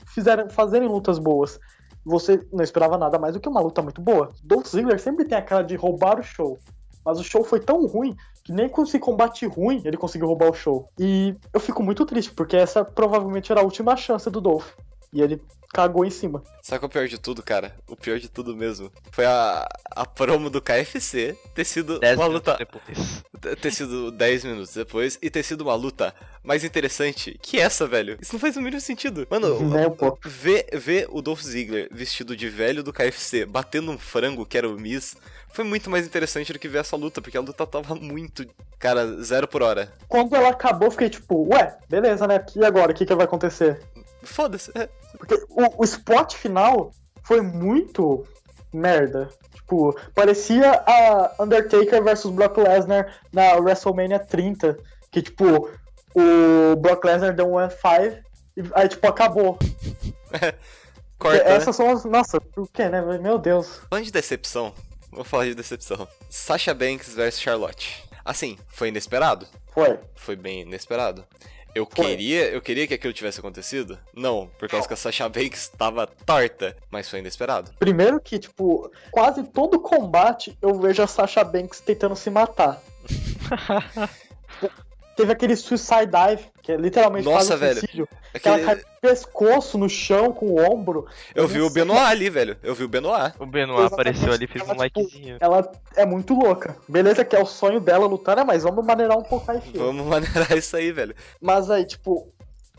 S3: fizeram, fazerem lutas boas. Você não esperava nada mais do que uma luta muito boa. Dolph Ziggler sempre tem a cara de roubar o show. Mas o show foi tão ruim que nem com esse combate ruim ele conseguiu roubar o show. E eu fico muito triste, porque essa provavelmente era a última chance do Dolph. E ele cagou em cima.
S4: Sabe qual é o pior de tudo, cara? O pior de tudo mesmo. Foi a, a promo do KFC ter sido
S2: Dez
S4: uma
S2: minutos
S4: luta.
S2: depois.
S4: Ter sido 10 minutos depois e ter sido uma luta mais interessante que essa, velho. Isso não faz o mínimo sentido. Mano,
S3: Né,
S4: ver, ver o Dolph Ziggler vestido de velho do KFC batendo um frango que era o Miz foi muito mais interessante do que ver essa luta, porque a luta tava muito. Cara, zero por hora.
S3: quando ela acabou, eu fiquei tipo, ué, beleza, né? E agora? O que, que vai acontecer?
S4: Foda-se. É.
S3: Porque o, o spot final foi muito merda. Tipo, parecia a Undertaker versus Brock Lesnar na WrestleMania 30. Que, tipo, o Brock Lesnar deu um F5 e aí, tipo, acabou.
S4: Corta. né?
S3: Essas são as. Nossa, por quê, né? Meu Deus.
S4: Falando de decepção, vou falar de decepção. Sasha Banks versus Charlotte. Assim, foi inesperado?
S3: Foi.
S4: Foi bem inesperado. Eu
S3: Foi.
S4: queria, eu queria que aquilo tivesse acontecido? Não, por causa que a Sasha Banks tava torta, mas foi inesperado.
S3: Primeiro que, tipo, quase todo combate eu vejo a Sasha Banks tentando se matar. Teve aquele suicide dive, que é literalmente
S4: Nossa,
S3: quase um
S4: velho.
S3: suicídio. Ela
S4: Aquele-
S3: cai com o pescoço no chão, com o ombro.
S4: eu vi o. Benoit ali, velho. Eu vi o Benoit.
S2: O Benoit
S3: Exatamente.
S2: apareceu ali e fez um
S3: Ela, tipo,
S2: likezinho.
S3: Ela é muito louca. Beleza que é o sonho dela lutar, né? Mas vamos maneirar um pouco aí, filho.
S4: Vamos maneirar isso aí, velho.
S3: Mas aí, tipo,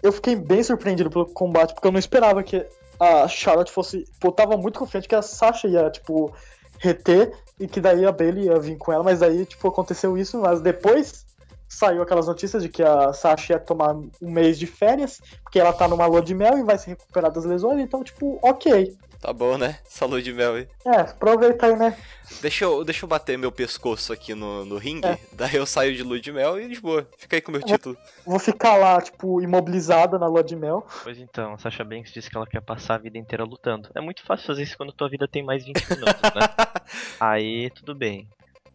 S3: eu fiquei bem surpreendido pelo combate, porque eu não esperava que a Charlotte fosse. Pô, eu tava muito confiante que a Sasha ia, tipo, reter e que daí a Bailey ia vir com ela, mas aí, tipo, aconteceu isso, mas depois saiu aquelas notícias de que a Sasha ia tomar um mês de férias, porque ela tá numa lua de mel e vai se recuperar das lesões, então, tipo, ok.
S4: Tá bom, né? Saúde de mel aí.
S3: É, aproveita aí, né?
S4: Deixa eu, deixa eu bater meu pescoço aqui no, no ringue,
S3: É.
S4: daí eu saio de lua de mel e de boa. Fica aí com o meu título.
S3: Vou ficar lá, tipo, imobilizada na lua de mel.
S2: Pois então, a Sasha Banks disse que ela quer passar a vida inteira lutando. É muito fácil fazer isso quando tua vida tem mais 20 minutos, né? Aí tudo bem.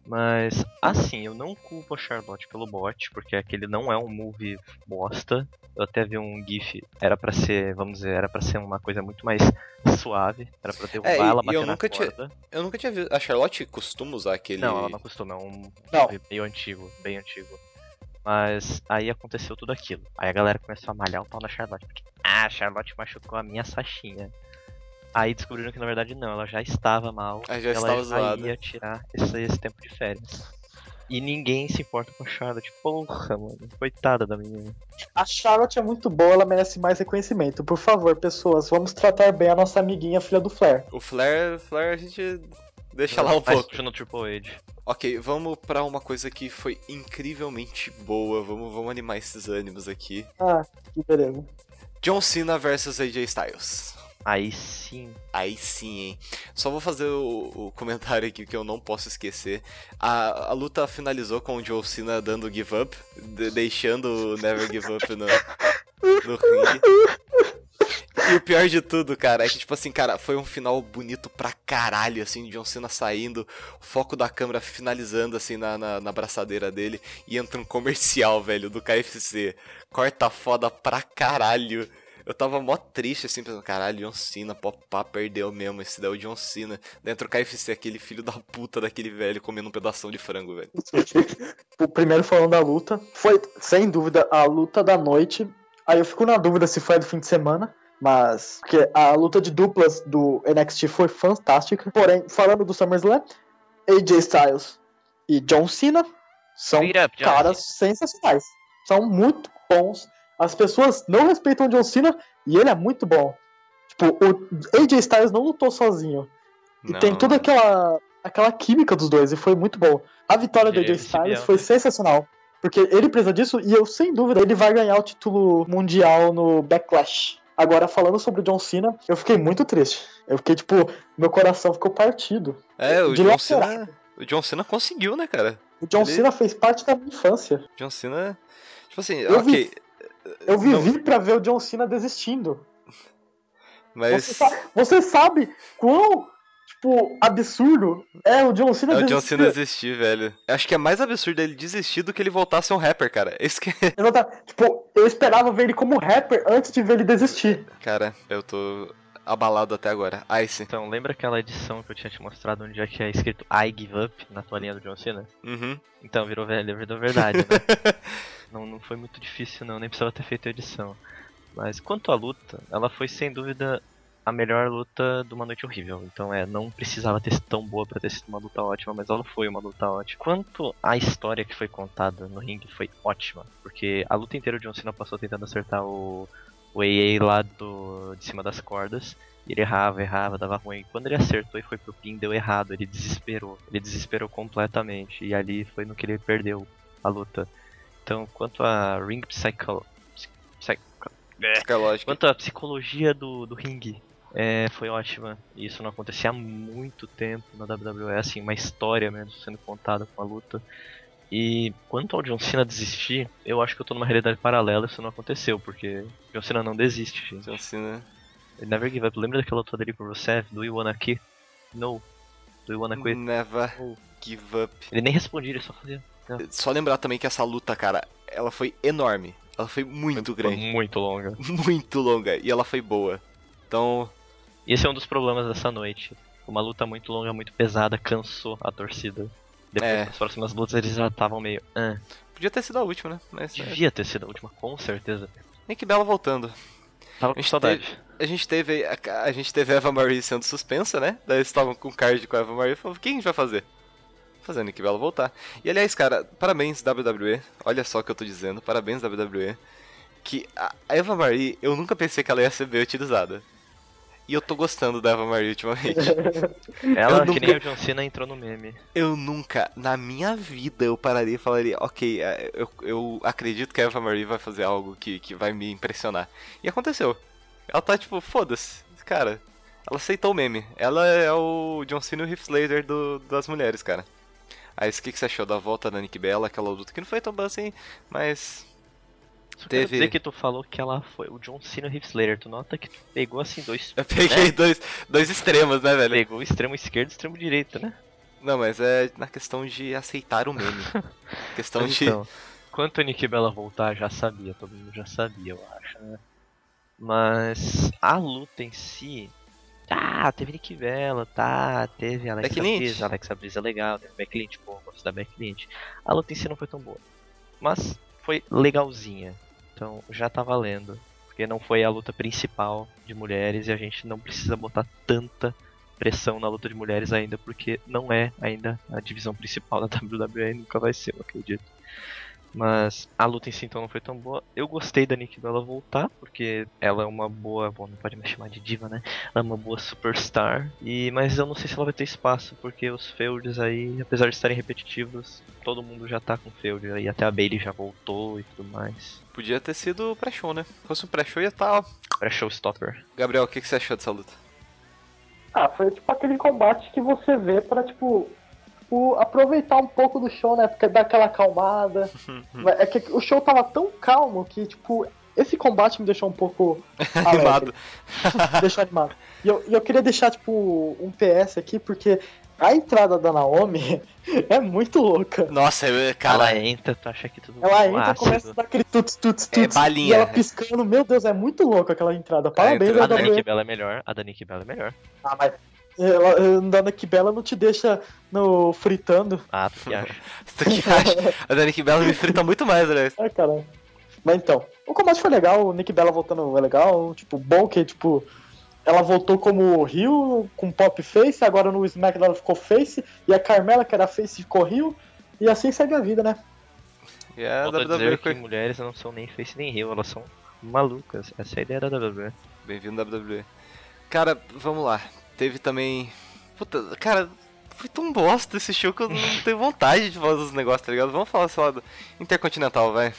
S2: Mas, assim, eu não culpo a Charlotte pelo bot, porque aquele não é um move bosta. Eu até vi um GIF, era pra ser, vamos dizer, era pra ser uma coisa muito mais suave. Era pra derrubar
S4: É,
S2: ela, bater
S4: eu
S2: na
S4: nunca tinha-
S2: corda.
S4: Eu nunca tinha visto. A Charlotte costuma usar aquele.
S2: Não, ela não costuma, é um
S3: Não.
S2: move meio antigo, bem antigo. Mas aí aconteceu tudo aquilo. Aí a galera começou a malhar o pau na Charlotte. Porque, ah, a Charlotte machucou a minha Sachinha. Aí descobriram que na verdade não, ela já estava mal.
S4: Ah, já
S2: ela
S4: estava
S2: já
S4: zoada.
S2: ia tirar esse, esse tempo de férias. E ninguém se importa com a Charlotte. Porra, mano. Coitada da menina.
S3: A Charlotte é muito boa, ela merece mais reconhecimento. Por favor, pessoas, vamos tratar bem a nossa amiguinha filha do Flair.
S4: O Flair, Flair a gente deixa lá um pouco.
S2: no Triple H.
S4: Ok, vamos pra uma coisa que foi incrivelmente boa. Vamos, vamos animar esses ânimos aqui.
S3: Ah, que beleza.
S4: John Cena versus AJ Styles.
S2: Aí sim.
S4: Aí sim, hein? Só vou fazer o, o comentário aqui que eu não posso esquecer. A, a luta finalizou com o John Cena dando give up, de- deixando o Never Give Up no, no ringue. E o pior de tudo, cara, é que, tipo assim, cara, foi um final bonito pra caralho, assim, John Cena saindo, o foco da câmera finalizando, assim, na, na, na braçadeira dele, e entra um comercial, velho, do KFC. Corta foda pra caralho. Eu tava mó triste, assim, pensando, caralho, John Cena, popá, perdeu mesmo, esse daí é o John Cena. Dentro do KFC, aquele filho da puta daquele velho comendo um pedação de frango, velho.
S3: O primeiro falando da luta, foi sem dúvida a luta da noite. Aí eu fico na dúvida se foi a do fim de semana, mas porque a luta de duplas do NXT foi fantástica. Porém, falando do SummerSlam, AJ Styles e John Cena são
S2: up, John
S3: caras sensacionais. São muito bons. As pessoas não respeitam o John Cena e ele é muito bom. Tipo, o AJ Styles não lutou sozinho. E
S4: Não.
S3: tem toda aquela, aquela química dos dois, e foi muito bom. A vitória do
S2: Ele
S3: AJ
S2: é
S3: Styles foi
S2: né?
S3: sensacional. Porque ele precisa disso, e eu, sem dúvida, ele vai ganhar o título mundial no Backlash. Agora, falando sobre o John Cena, eu fiquei muito triste. Eu fiquei, tipo, meu coração ficou partido.
S4: É, o John. Cena. O John Cena conseguiu, né, cara?
S3: O John
S4: Ele-
S3: Cena fez parte da minha infância.
S4: John Cena. Tipo assim,
S3: Eu
S4: ok.
S3: Eu
S4: Não,
S3: vivi pra ver o John Cena desistindo.
S4: mas.
S3: Você, sa- você sabe quão, tipo, absurdo é o John Cena
S4: É o John
S3: desistir.
S4: Cena desistir, velho. Acho que é mais absurdo ele desistir do que ele voltar a ser um rapper, cara. Esse que.
S3: Tipo, eu esperava ver ele como rapper antes de ver ele desistir.
S4: Cara, eu tô abalado até agora. Ice.
S2: Então, lembra aquela edição que eu tinha te mostrado onde é que é escrito I give up na toalhinha do John Cena?
S4: Uhum.
S2: Então, virou, velho, virou verdade, né? não, não foi muito difícil não, nem precisava ter feito a edição. Mas quanto à luta, ela foi sem dúvida a melhor luta de uma noite horrível. Então é, não precisava ter sido tão boa pra ter sido uma luta ótima, mas ela foi uma luta ótima. Quanto à história que foi contada no ringue, foi ótima. Porque a luta inteira o John Cena passou tentando acertar o, o AA lá do, de cima das cordas. E ele errava, errava, dava ruim. Quando ele acertou e foi pro pin, deu errado. Ele desesperou. Ele desesperou completamente. E ali foi no que ele perdeu a luta. Então, quanto a Ring Psycho... Psycho...
S4: Psicológico.
S2: Quanto à psicologia do, do ringue, é, foi ótima. E isso não acontecia há muito tempo na WWE, assim, uma história mesmo sendo contada com a luta. E quanto ao John Cena desistir, eu acho que eu tô numa realidade paralela, isso não aconteceu, porque John Cena não desiste, gente.
S4: John Cena.
S2: Ele never give up. Lembra daquela luta dele com o Rusev? Do you wanna quit? No. Do you wanna quit?
S4: Never
S2: Oh.
S4: give up.
S2: Ele nem respondia, ele só fazia.
S4: Só lembrar também que essa luta, cara, ela foi enorme. Ela foi muito
S2: Foi
S4: grande.
S2: Muito longa.
S4: Muito longa. E ela foi boa. Então,
S2: esse é um dos problemas dessa noite. Uma luta muito longa, muito pesada, cansou a torcida. Depois
S4: É.
S2: das próximas lutas eles já estavam meio. Ah,
S4: podia ter sido a última, né? Mas. é,
S2: devia ter sido a última, com certeza.
S4: Nick Bella voltando.
S2: Tava com
S4: A gente
S2: saudade.
S4: A gente teve a, a gente teve a Eva Marie sendo suspensa, né? Daí eles estavam com card com a Eva Marie e falaram, o que a gente vai fazer? A Nick Bella voltar. E aliás, cara, parabéns WWE. Olha só o que eu tô dizendo. Parabéns WWE. Que a Eva Marie, eu nunca pensei que ela ia ser bem utilizada. E eu tô gostando da Eva Marie ultimamente.
S2: Ela,
S4: Eu
S2: que nem
S4: nunca-
S2: o John Cena, entrou no meme.
S4: Eu nunca, na minha vida, eu pararia e falaria, ok, é, eu, eu acredito que a Eva Marie vai fazer algo que, que vai me impressionar. E aconteceu. Ela tá tipo, foda-se, cara. Ela aceitou o meme. Ela é o John Cena e o Heath Slater do, das mulheres, cara. Aí, o que, que você achou da volta da Nick Bella, aquela luta que não foi tão boa assim, mas...
S2: Só
S4: Teve-
S2: dizer que tu falou que ela foi o John Cena e o Heath Slater. Tu nota que tu pegou assim dois.
S4: Eu peguei
S2: né?
S4: dois, dois extremos, né, velho?
S2: Pegou o extremo esquerdo e o extremo direito, né?
S4: Não, mas é na questão de aceitar o meme. questão de...
S2: Então, quanto a Nick Bella voltar, já sabia, todo mundo já sabia, eu acho, né? Mas a luta em si. Tá, teve Nick Bella, tá, teve Alexa. Bliss, Alexa Bliss é legal, teve Becky Lynch, pô, gosto da Becky Lynch. A luta em si não foi tão boa, mas foi legalzinha, então já tá valendo. Porque não foi a luta principal de mulheres e a gente não precisa botar tanta pressão na luta de mulheres ainda, porque não é ainda a divisão principal da WWE nunca vai ser, eu acredito. Mas a luta em si então não foi tão boa. Eu gostei da Nick Bella voltar, porque ela é uma boa. Bom, não pode me chamar de diva, né? Ela é uma boa superstar. E, mas eu não sei se ela vai ter espaço, porque os feuds aí, apesar de estarem repetitivos, todo mundo já tá com feud. E até a Bailey já voltou e tudo mais.
S4: Podia ter sido o pré-show, né? Se fosse um pré-show ia estar...
S2: Pra showstopper.
S4: Gabriel, o que, que você achou dessa luta?
S3: Ah, foi tipo aquele combate que você vê pra, tipo, tipo, aproveitar um pouco do show, né? Porque dá aquela acalmada. É que o show tava tão calmo que, tipo, esse combate me deixou um pouco.
S4: Animado.
S3: deixou animado. E eu, e eu queria deixar, tipo, um PS aqui, porque a entrada da Naomi é muito louca.
S4: Nossa, eu- cara,
S2: ela entra, tu acha que tudo
S3: Ela entra,
S2: ácido.
S3: começa a dar aquele tuts, tuts,
S4: É
S3: tuts.
S4: balinha.
S3: E ela piscando, meu Deus, é muito louca aquela entrada. Parabéns,
S2: A da
S3: WWE.
S2: Nick Bella é melhor, a da Nick Bella é melhor.
S3: Ah, mas ela, andando aqui Bela não te deixa no fritando.
S2: Ah, tu que acha?
S4: Você que acha? A Nick Bella me frita muito mais, aliás.
S3: Ai, caralho. Mas então, o combate foi legal, o Nick Bella voltando é legal, tipo, bom que, tipo, ela voltou como Rio, com pop face, agora no SmackDown ela ficou face, e a Carmela, que era face, ficou Rio, e assim segue a vida, né?
S4: E a
S2: Volto a
S4: WWE
S2: que mulheres não são nem face nem heel, elas são malucas. Essa é a ideia da WWE.
S4: Bem-vindo WWE. Cara, vamos lá. Teve também... Puta, cara, foi tão bosta esse show que eu não tenho vontade de falar dos negócios, tá ligado? Vamos falar, lá, do Intercontinental, vai.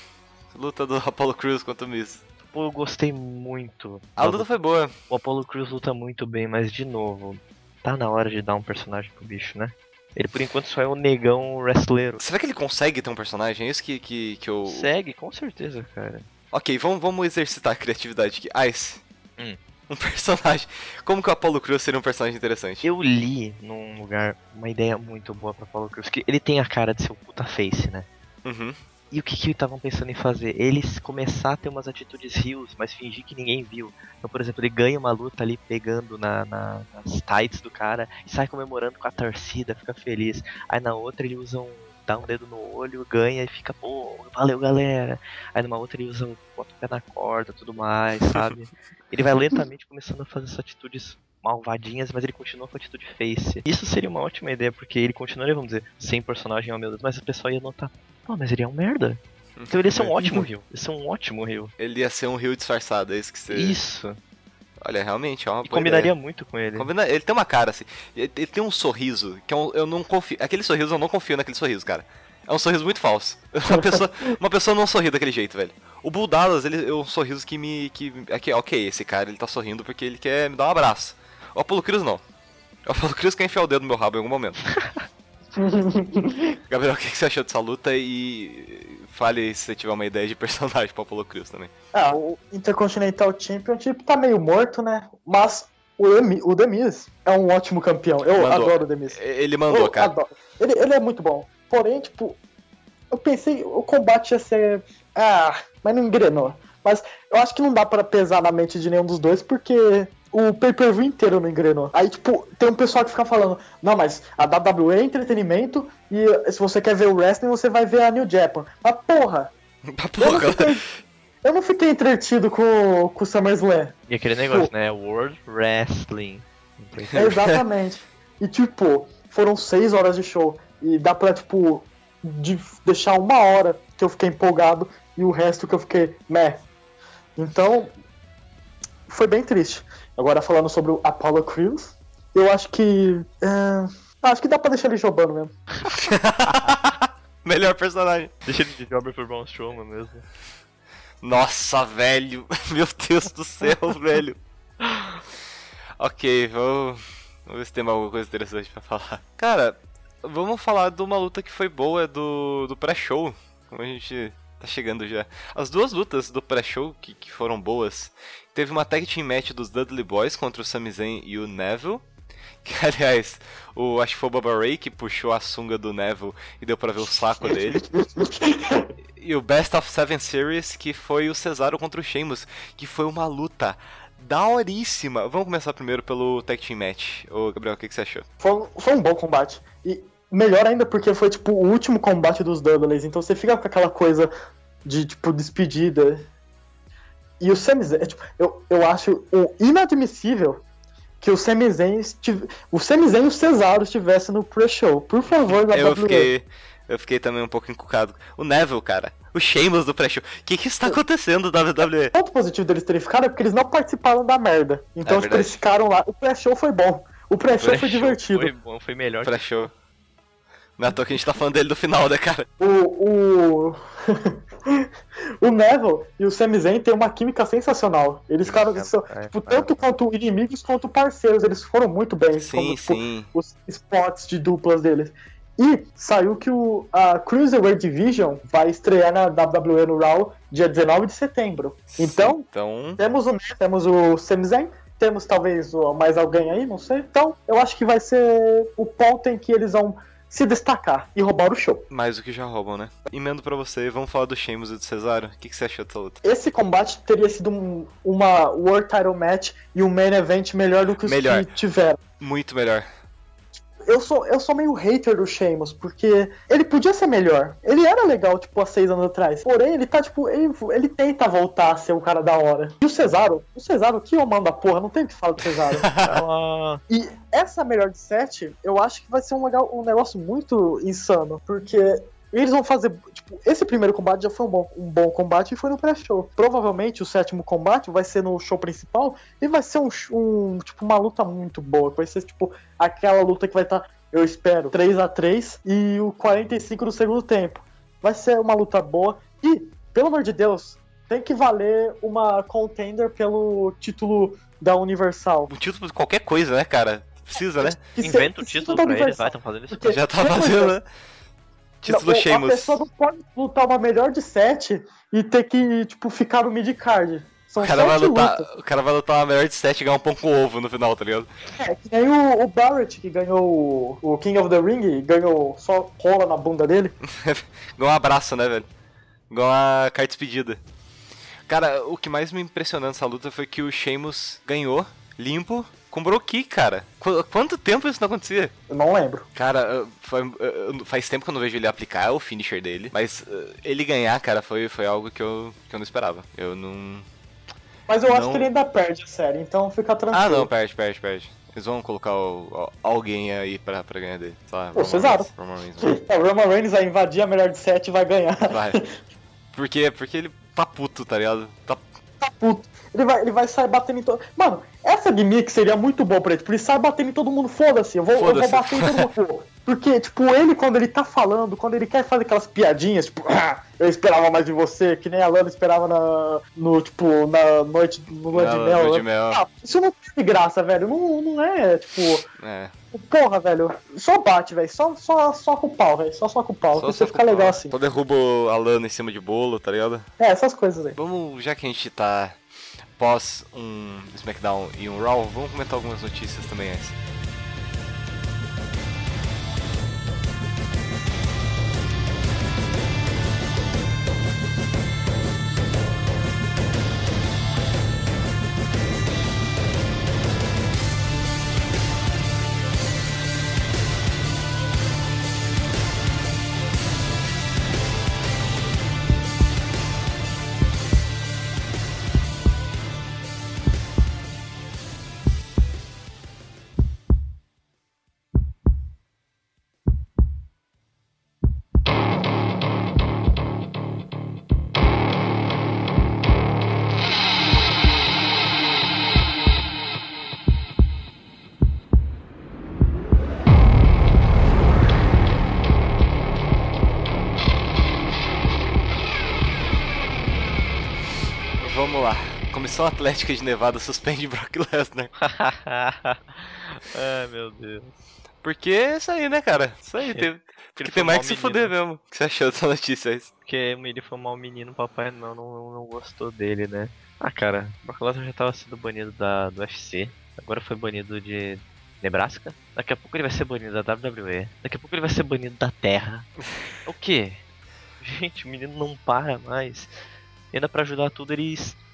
S4: Luta do Apollo Crews contra o Miz.
S2: Pô, eu gostei muito.
S4: A luta foi boa.
S2: O Apollo Crews luta muito bem, mas de novo, tá na hora de dar um personagem pro bicho, né? Ele por enquanto só é o negão wrestleiro.
S4: Será que ele consegue ter um personagem? É isso que, que, que eu...
S2: Segue, com certeza, cara.
S4: Ok, vamos, vamos exercitar a criatividade aqui. Ice.
S2: Hum.
S4: Um personagem. Como que o Apollo Crews seria um personagem interessante?
S2: Eu li num lugar uma ideia muito boa pra Apollo Crews, que ele tem a cara de ser o puta face, né?
S4: Uhum.
S2: E o que que estavam pensando em fazer? Eles começar a ter umas atitudes rios, mas fingir que ninguém viu. Então, por exemplo, ele ganha uma luta ali pegando na, na- nas tights do cara e sai comemorando com a torcida, fica feliz. Aí na outra ele usa um. Dá um dedo no olho, ganha e fica, pô, valeu galera. Aí numa outra ele usa um. bota o pé na corda tudo mais, sabe? ele vai lentamente começando a fazer essas atitudes malvadinhas, mas ele continua com a atitude face. Isso seria uma ótima ideia, porque ele continuaria, vamos dizer, sem personagem, oh meu Deus, mas o pessoal ia notar, pô, mas ele é um merda. Então ele ia ser um ótimo Rio. Ia ser um ótimo Rio.
S4: Ele ia ser um rio disfarçado, é isso que você.
S2: Isso.
S4: Olha, realmente, é uma
S2: E
S4: boa
S2: combinaria
S4: ideia.
S2: muito com ele.
S4: Combina- Ele tem uma cara assim. Ele, ele tem um sorriso que eu, eu não confio. Aquele sorriso eu não confio naquele sorriso, cara. É um sorriso muito falso. Uma pessoa, uma pessoa não sorri daquele jeito, velho. O Bull Dallas, ele é um sorriso que me. Que, é que, ok, esse cara ele tá sorrindo porque ele quer me dar um abraço. O Apollo Crews não. O Apollo Crews quer enfiar o dedo no meu rabo em algum momento. Gabriel, o que você achou dessa luta? E fale se você tiver uma ideia de personagem pro Apollo Crews também.
S3: Ah, o Intercontinental Championship tá meio morto, né? Mas o, Emi, o Demis é um ótimo campeão. Eu
S4: Mandou.
S3: adoro o Demis.
S4: Ele mandou,
S3: eu
S4: cara.
S3: adoro. Ele, ele é muito bom. Porém, tipo, eu pensei o combate ia ser. Ah, mas não engrenou. Mas eu acho que não dá pra pesar na mente de nenhum dos dois, porque o pay-per-view inteiro não engrenou. Aí, tipo, tem um pessoal que fica falando, não, mas a WWE é entretenimento e se você quer ver o wrestling, você vai ver a New Japan. Mas porra, eu não
S4: Porra,
S3: fiquei, eu não fiquei entretido com, com o SummerSlam.
S2: E aquele negócio, né? World Wrestling.
S3: É, exatamente. e tipo, foram seis horas de show. E dá pra, tipo, de deixar uma hora que eu fiquei empolgado e o resto que eu fiquei meh. Então, foi bem triste. Agora falando sobre o Apollo Crews, eu acho que. é, acho que dá pra deixar ele jogando mesmo.
S4: Melhor personagem.
S2: Deixa ele de jobber por Braun Strowman mesmo.
S4: Nossa, velho. Meu Deus do céu, velho. Ok, vamos, vamos ver se tem alguma coisa interessante pra falar. Cara, vamos falar de uma luta que foi boa do, do pré-show. Como a gente tá chegando já. As duas lutas do pré-show que, que foram boas. Teve uma tag team match dos Dudley Boys contra o Sami Zayn e o Neville. Que, aliás, o, acho que foi o Baba Ray que puxou a sunga do Neville e deu pra ver o saco dele. E o Best of Seven Series, que foi o Cesaro contra o Sheamus, que foi uma luta daoríssima. Vamos começar primeiro pelo Tag Team Match. Ô, Gabriel, o que, que você achou?
S3: Foi, foi um bom combate. E melhor ainda porque foi, tipo, o último combate dos Dudleys. Então você fica com aquela coisa de, tipo, despedida. E o Sami Zayn, é, tipo, eu, eu acho o inadmissível que o Sami Zayn, estive- o Sami Zayn e o Cesaro estivessem no pre-show. Por favor, da
S4: Eu
S3: WWE.
S4: fiquei, eu fiquei também um pouco encucado. O Neville, cara. O Sheamus do pré-show. O que que está acontecendo, WWE?
S3: O ponto positivo deles terem ficado é porque eles não participaram da merda. Então,
S4: É
S3: tipo, eles ficaram lá. O pré-show foi bom. O pré-show foi
S2: Pré-show
S3: divertido.
S2: Foi bom, foi melhor. que-
S4: Pré-show. Não é à toa que a gente tá falando dele do final, né, cara?
S3: O, o... o Neville e o Sami Zayn têm uma química sensacional. Eles ficaram,
S2: É,
S3: são,
S2: é,
S3: tipo,
S2: é.
S3: tanto quanto inimigos quanto parceiros. Eles foram muito bem.
S4: Sim,
S3: como, tipo,
S4: sim.
S3: Os spots de duplas deles. E saiu que o, a Cruiserweight Division vai estrear na WWE no Raw dia 19 de setembro. Então,
S4: Então,
S3: temos o, temos o Sami Zayn, temos talvez o- mais alguém aí, não sei. Então, eu acho que vai ser o ponto em que eles vão se destacar e roubar o show.
S4: mais do que já roubam, né? Emendo pra você, vamos falar do Sheamus e do Cesaro. O que, que você achou dessa luta?
S3: Esse combate teria sido um- uma World Title Match e um Main Event melhor do que os
S4: Melhor.
S3: que tiveram.
S4: Muito melhor.
S3: Eu sou, eu sou meio hater do Sheamus, porque ele podia ser melhor. Ele era legal, tipo, há seis anos atrás. Porém, ele tá, tipo, ele, ele tenta voltar a ser um cara da hora. E o Cesaro, o Cesaro, que eu mando a porra, não tem o que falar do Cesaro.
S2: Ela-
S3: E essa melhor de sete, eu acho que vai ser um, legal, um negócio muito insano, porque eles vão fazer. Tipo, esse primeiro combate já foi um bom, um bom combate e foi no pré-show. Provavelmente o sétimo combate vai ser no show principal e vai ser um, um tipo, uma luta muito boa. Vai ser, tipo, aquela luta que vai estar, eu espero, 3 a 3 e o 45 no segundo tempo. Vai ser uma luta boa e, pelo amor de Deus, tem que valer uma contender pelo título da Universal.
S4: O título de qualquer coisa, né, cara? Precisa, né?
S2: Inventa o título pra eles,
S3: Universal.
S2: vai, estão fazendo isso.
S3: Porque-
S4: Já tá fazendo, né? Título
S3: não, A
S4: Sheamus.
S3: pessoa não pode lutar uma melhor de sete e ter que, tipo, ficar no mid-card. São
S4: O cara, vai lutar,
S3: lutas.
S4: o cara vai lutar uma melhor de 7 e ganhar um pão com ovo no final, tá ligado?
S3: É, que nem o, o Barrett, que ganhou o, King of the Ring, e ganhou só rola na bunda dele.
S4: Igual um abraço, né, velho? Igual uma carta despedida. Cara, o que mais me impressionou nessa luta foi que o Sheamus ganhou, limpo, com Broki, cara. Qu- quanto tempo isso não acontecia?
S3: Eu não lembro.
S4: Cara, foi- faz tempo que eu não vejo ele aplicar o finisher dele, mas uh, ele ganhar, cara, foi, foi algo que eu, que eu não esperava. Eu não.
S3: Mas eu acho
S4: Não.
S3: que ele ainda perde a série, então fica tranquilo.
S4: Ah, não, perde, perde, perde. Eles vão colocar o- o- alguém aí pra, pra ganhar dele. Sei lá,
S3: O Cesaro.
S4: Roman Reigns, vai.
S3: É, o Roman Reigns vai invadir a melhor de sete e vai ganhar.
S4: Vai. Por quê? Porque ele tá puto, tá ligado? Tá
S3: tá puto. Ele vai, ele vai sair batendo em todo. Mano, essa gimmick seria muito boa pra ele. Tipo, ele sai batendo em todo mundo, foda-se. Eu vou, eu vou bater em todo mundo. Porque, tipo, ele, quando ele tá falando, quando ele quer fazer aquelas piadinhas, tipo, ah, eu esperava mais de você, que nem a Lana esperava na, no, tipo, na noite, no lua de mel.
S4: de mel.
S3: Ah, isso não tem graça, velho. Não, não é, tipo,
S4: É.
S3: porra, velho. Só bate, velho. Só, só, só com o pau, velho. Só só com o pau.
S4: Só
S3: você fica legal assim.
S4: Só derruba a lana em cima de bolo, tá ligado?
S3: É, essas coisas aí.
S4: Vamos, já que a gente tá pós um SmackDown e um Raw, vamos comentar algumas notícias também antes. Vamos lá. Comissão Atlética de Nevada suspende Brock Lesnar.
S2: Ai meu Deus.
S4: Porque é isso aí, né, cara? Isso aí. Tem, porque
S2: ele
S4: tem mais que se fuder mesmo. O que você achou dessa notícia aí?
S2: Porque ele foi um mau menino, papai não, não, não gostou dele, né? Ah, cara, Brock Lesnar já tava sendo banido da, do UFC, agora foi banido de Nebraska. Daqui a pouco ele vai ser banido da WWE. Daqui a pouco ele vai ser banido da Terra. O quê? Gente, o menino não para mais. E ainda pra ajudar tudo, ele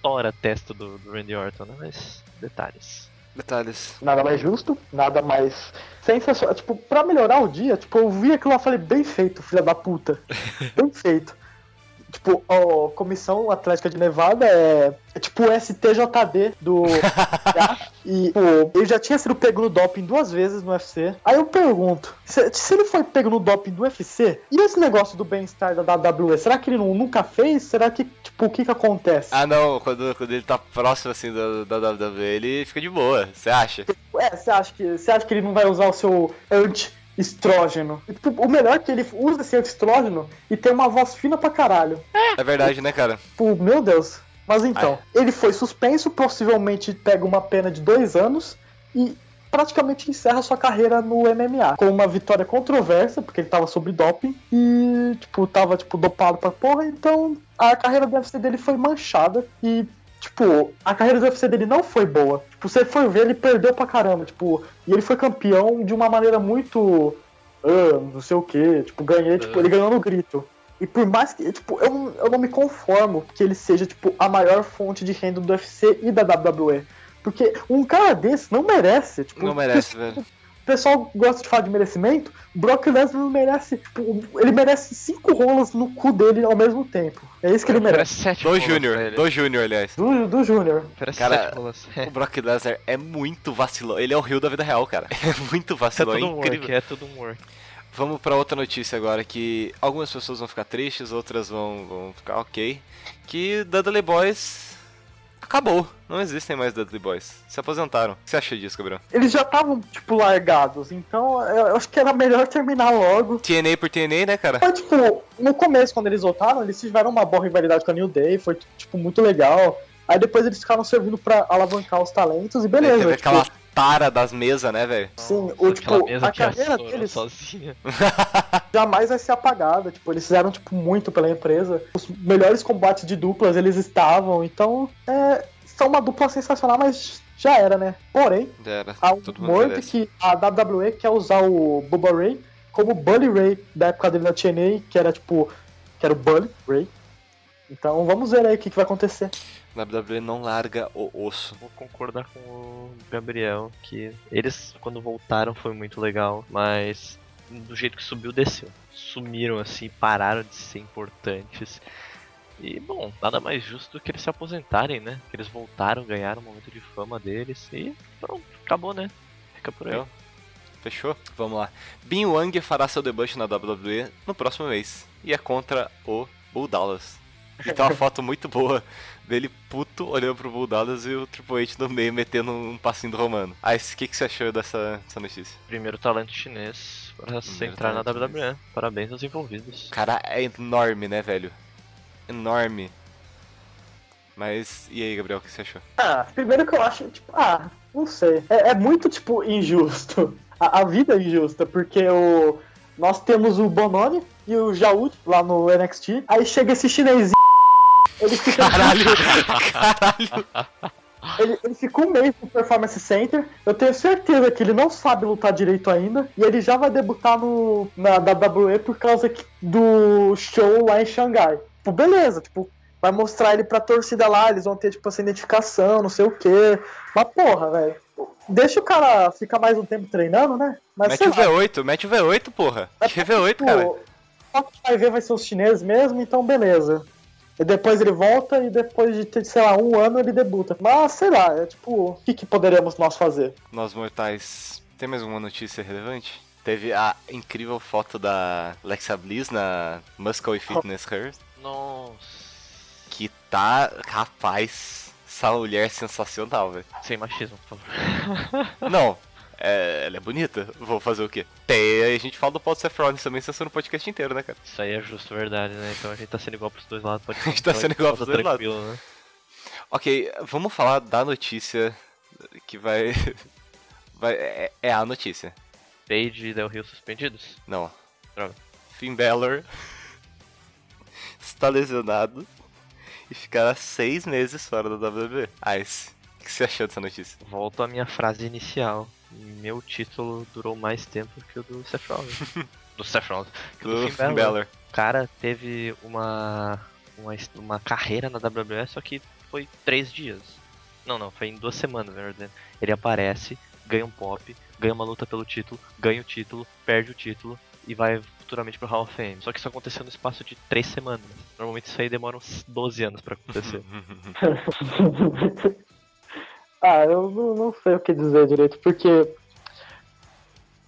S2: estoura a testa do, do Randy Orton, né? Mas, detalhes.
S4: Detalhes.
S3: Nada mais justo, nada mais sensacional. Tipo, pra melhorar o dia, tipo, eu vi aquilo lá e falei, bem feito, filha da puta. bem feito. Tipo, a Comissão Atlética de Nevada é, é tipo o STJD do. e, pô, ele já tinha sido pego no doping duas vezes no UFC. Aí eu pergunto: se, se ele foi pego no doping do UFC, e esse negócio do bem-estar da WWE? Será que ele não- nunca fez? Será que, tipo, o que que acontece?
S4: Ah, não. Quando, quando ele tá próximo, assim, da, da WWE, ele fica de boa. Você acha?
S3: É, você acha que você acha que ele não vai usar o seu anti-estrógeno? E, tipo, O melhor é que ele usa esse anti-estrógeno e tem uma voz fina pra caralho.
S4: É verdade, né, cara?
S3: Tipo, meu Deus. Mas então, ele foi suspenso, possivelmente pega uma pena de dois anos e praticamente encerra sua carreira no MMA. Com uma vitória controversa, porque ele tava sob doping e, tipo, tava, tipo, dopado pra porra, então a carreira do UFC dele foi manchada e Tipo, a carreira do UFC dele não foi boa. Tipo, você foi ver, ele perdeu pra caramba. Tipo, e ele foi campeão de uma maneira muito. ah, não sei o que. Tipo, ganhei, tipo, ele ganhou no grito. E por mais que, tipo, eu, não- eu não me conformo que ele seja, tipo, a maior fonte de renda do UFC e da WWE. Porque um cara desse não merece. Tipo,
S4: Não merece, velho.
S3: O pessoal gosta de falar de merecimento. O Brock Lesnar não merece. Tipo, ele merece cinco rolas no cu dele ao mesmo tempo. É isso que ele merece.
S2: sete
S4: Do Júnior. Do Júnior, aliás.
S3: Do, do Júnior.
S4: Cara,
S2: sete rolas.
S4: O Brock Lesnar é muito vacilão. Ele é o rio da vida real, cara. É muito
S2: É
S4: vacilão, é
S2: tudo um
S4: incrível.
S2: work, é tudo um work.
S4: Vamos pra outra notícia agora que algumas pessoas vão ficar tristes, outras vão, vão ficar ok. Que Dudley Boys acabou. Não existem mais Dudley Boys. Se aposentaram. O que você acha disso, Gabriel?
S3: Eles já estavam, tipo, largados. Então eu acho que era melhor terminar logo.
S4: TNA por TNA, né, cara?
S3: Mas, tipo, no começo, quando eles voltaram, eles tiveram uma boa rivalidade com a New Day. Foi, tipo, muito legal. Aí depois eles ficaram servindo pra alavancar os talentos e beleza.
S4: teve
S3: tipo,
S4: aquela tara das mesas, né, velho?
S3: Sim, o, tipo,
S2: mesa
S3: a carreira deles
S2: sozinha.
S3: jamais vai ser apagada. Tipo, eles fizeram, tipo, muito pela empresa. Os melhores combates de duplas eles estavam. Então, é, são uma dupla sensacional, mas já era, né? Porém,
S4: Já era.
S3: há um
S4: merece.
S3: que a WWE quer usar o Bubba Ray como Bully Ray da época dele na TNA, que era, tipo, que era o Bully Ray. Então, vamos ver aí o que, que vai acontecer.
S4: WWE não larga o osso.
S2: Vou concordar com o Gabriel que eles, quando voltaram, foi muito legal, mas do jeito que subiu, desceu. Sumiram assim, pararam de ser importantes. E, bom, nada mais justo do que eles se aposentarem, né? Que eles voltaram, ganharam o momento de fama deles e pronto, acabou, né? Fica por aí.
S4: Eu? Fechou? Vamos lá. Bin Wang fará seu debut na WWE no próximo mês. E é contra o Bull Dallas. E tem uma foto muito boa dele puto olhando pro Bull Dallas e o Triple H no meio metendo um passinho do romano. Ah, o que, que você achou dessa, dessa notícia?
S2: Primeiro talento chinês para se entrar na WWE. Parabéns aos envolvidos.
S4: O cara é enorme, né, velho? Enorme. Mas, e aí, Gabriel, o que você achou?
S3: Ah, primeiro que eu acho, tipo, ah, não sei. É, é muito, tipo, injusto. A, a vida é injusta, porque o. Nós temos o Bononi e o Jaud lá no NXT. Aí chega esse chinesinho. Ele fica.
S4: Caralho! Caralho!
S3: Ele, ele fica um mês no Performance Center. Eu tenho certeza que ele não sabe lutar direito ainda. E ele já vai debutar no, na WWE por causa do show lá em Xangai. Tipo, beleza, tipo, vai mostrar ele pra torcida lá, eles vão ter, tipo, essa identificação, não sei o quê. Mas porra, velho. Deixa o cara ficar mais um tempo treinando, né? Mas
S4: Mete o
S3: lá,
S4: V8, mete o V8, porra. Que V8,
S3: tipo,
S4: cara.
S3: Só que vai ver vai ser os chineses mesmo, então beleza. E depois ele volta e depois de, ter, sei lá, um ano ele debuta. Mas, sei lá, é tipo, o que, que poderemos nós fazer?
S4: Nós mortais. Tem mais uma notícia relevante? Teve a incrível foto da Alexa Bliss na Muscle Fitness Her,
S2: Nossa.
S4: que tá, rapaz, essa mulher é sensacional, velho.
S2: Sem machismo, por favor.
S4: Não, é, ela é bonita, vou fazer o quê? Tem, aí a gente fala do Paul Seth Rollins também, censura o podcast inteiro, né, cara?
S2: Isso aí é justo, verdade, né? Então a gente tá sendo igual pros dois lados. Pode
S4: A gente tá sendo igual pros dois lados.
S2: né?
S4: Ok, vamos falar da notícia que vai. vai é, é a notícia.
S2: Page e Del Rio suspendidos?
S4: Não.
S2: Droga.
S4: Finn Balor está lesionado e ficará seis meses fora da WWE. Ice, o que você achou dessa notícia?
S2: Volto à minha frase inicial. Meu título durou mais tempo que o do Seth Rollins. do Seth Rollins. Que o
S4: Do
S2: do
S4: Finn
S2: Balor.
S4: Balor.
S2: O cara teve uma, uma, uma carreira na WWE, só que foi três dias. Não, não, foi em duas semanas, na verdade. Ele aparece, ganha um pop, ganha uma luta pelo título, ganha o título, perde o título e vai futuramente pro Hall of Fame. Só que isso aconteceu no espaço de três semanas. Normalmente isso aí demora uns 12 anos pra acontecer.
S3: ah, eu não, não sei o que dizer direito, porque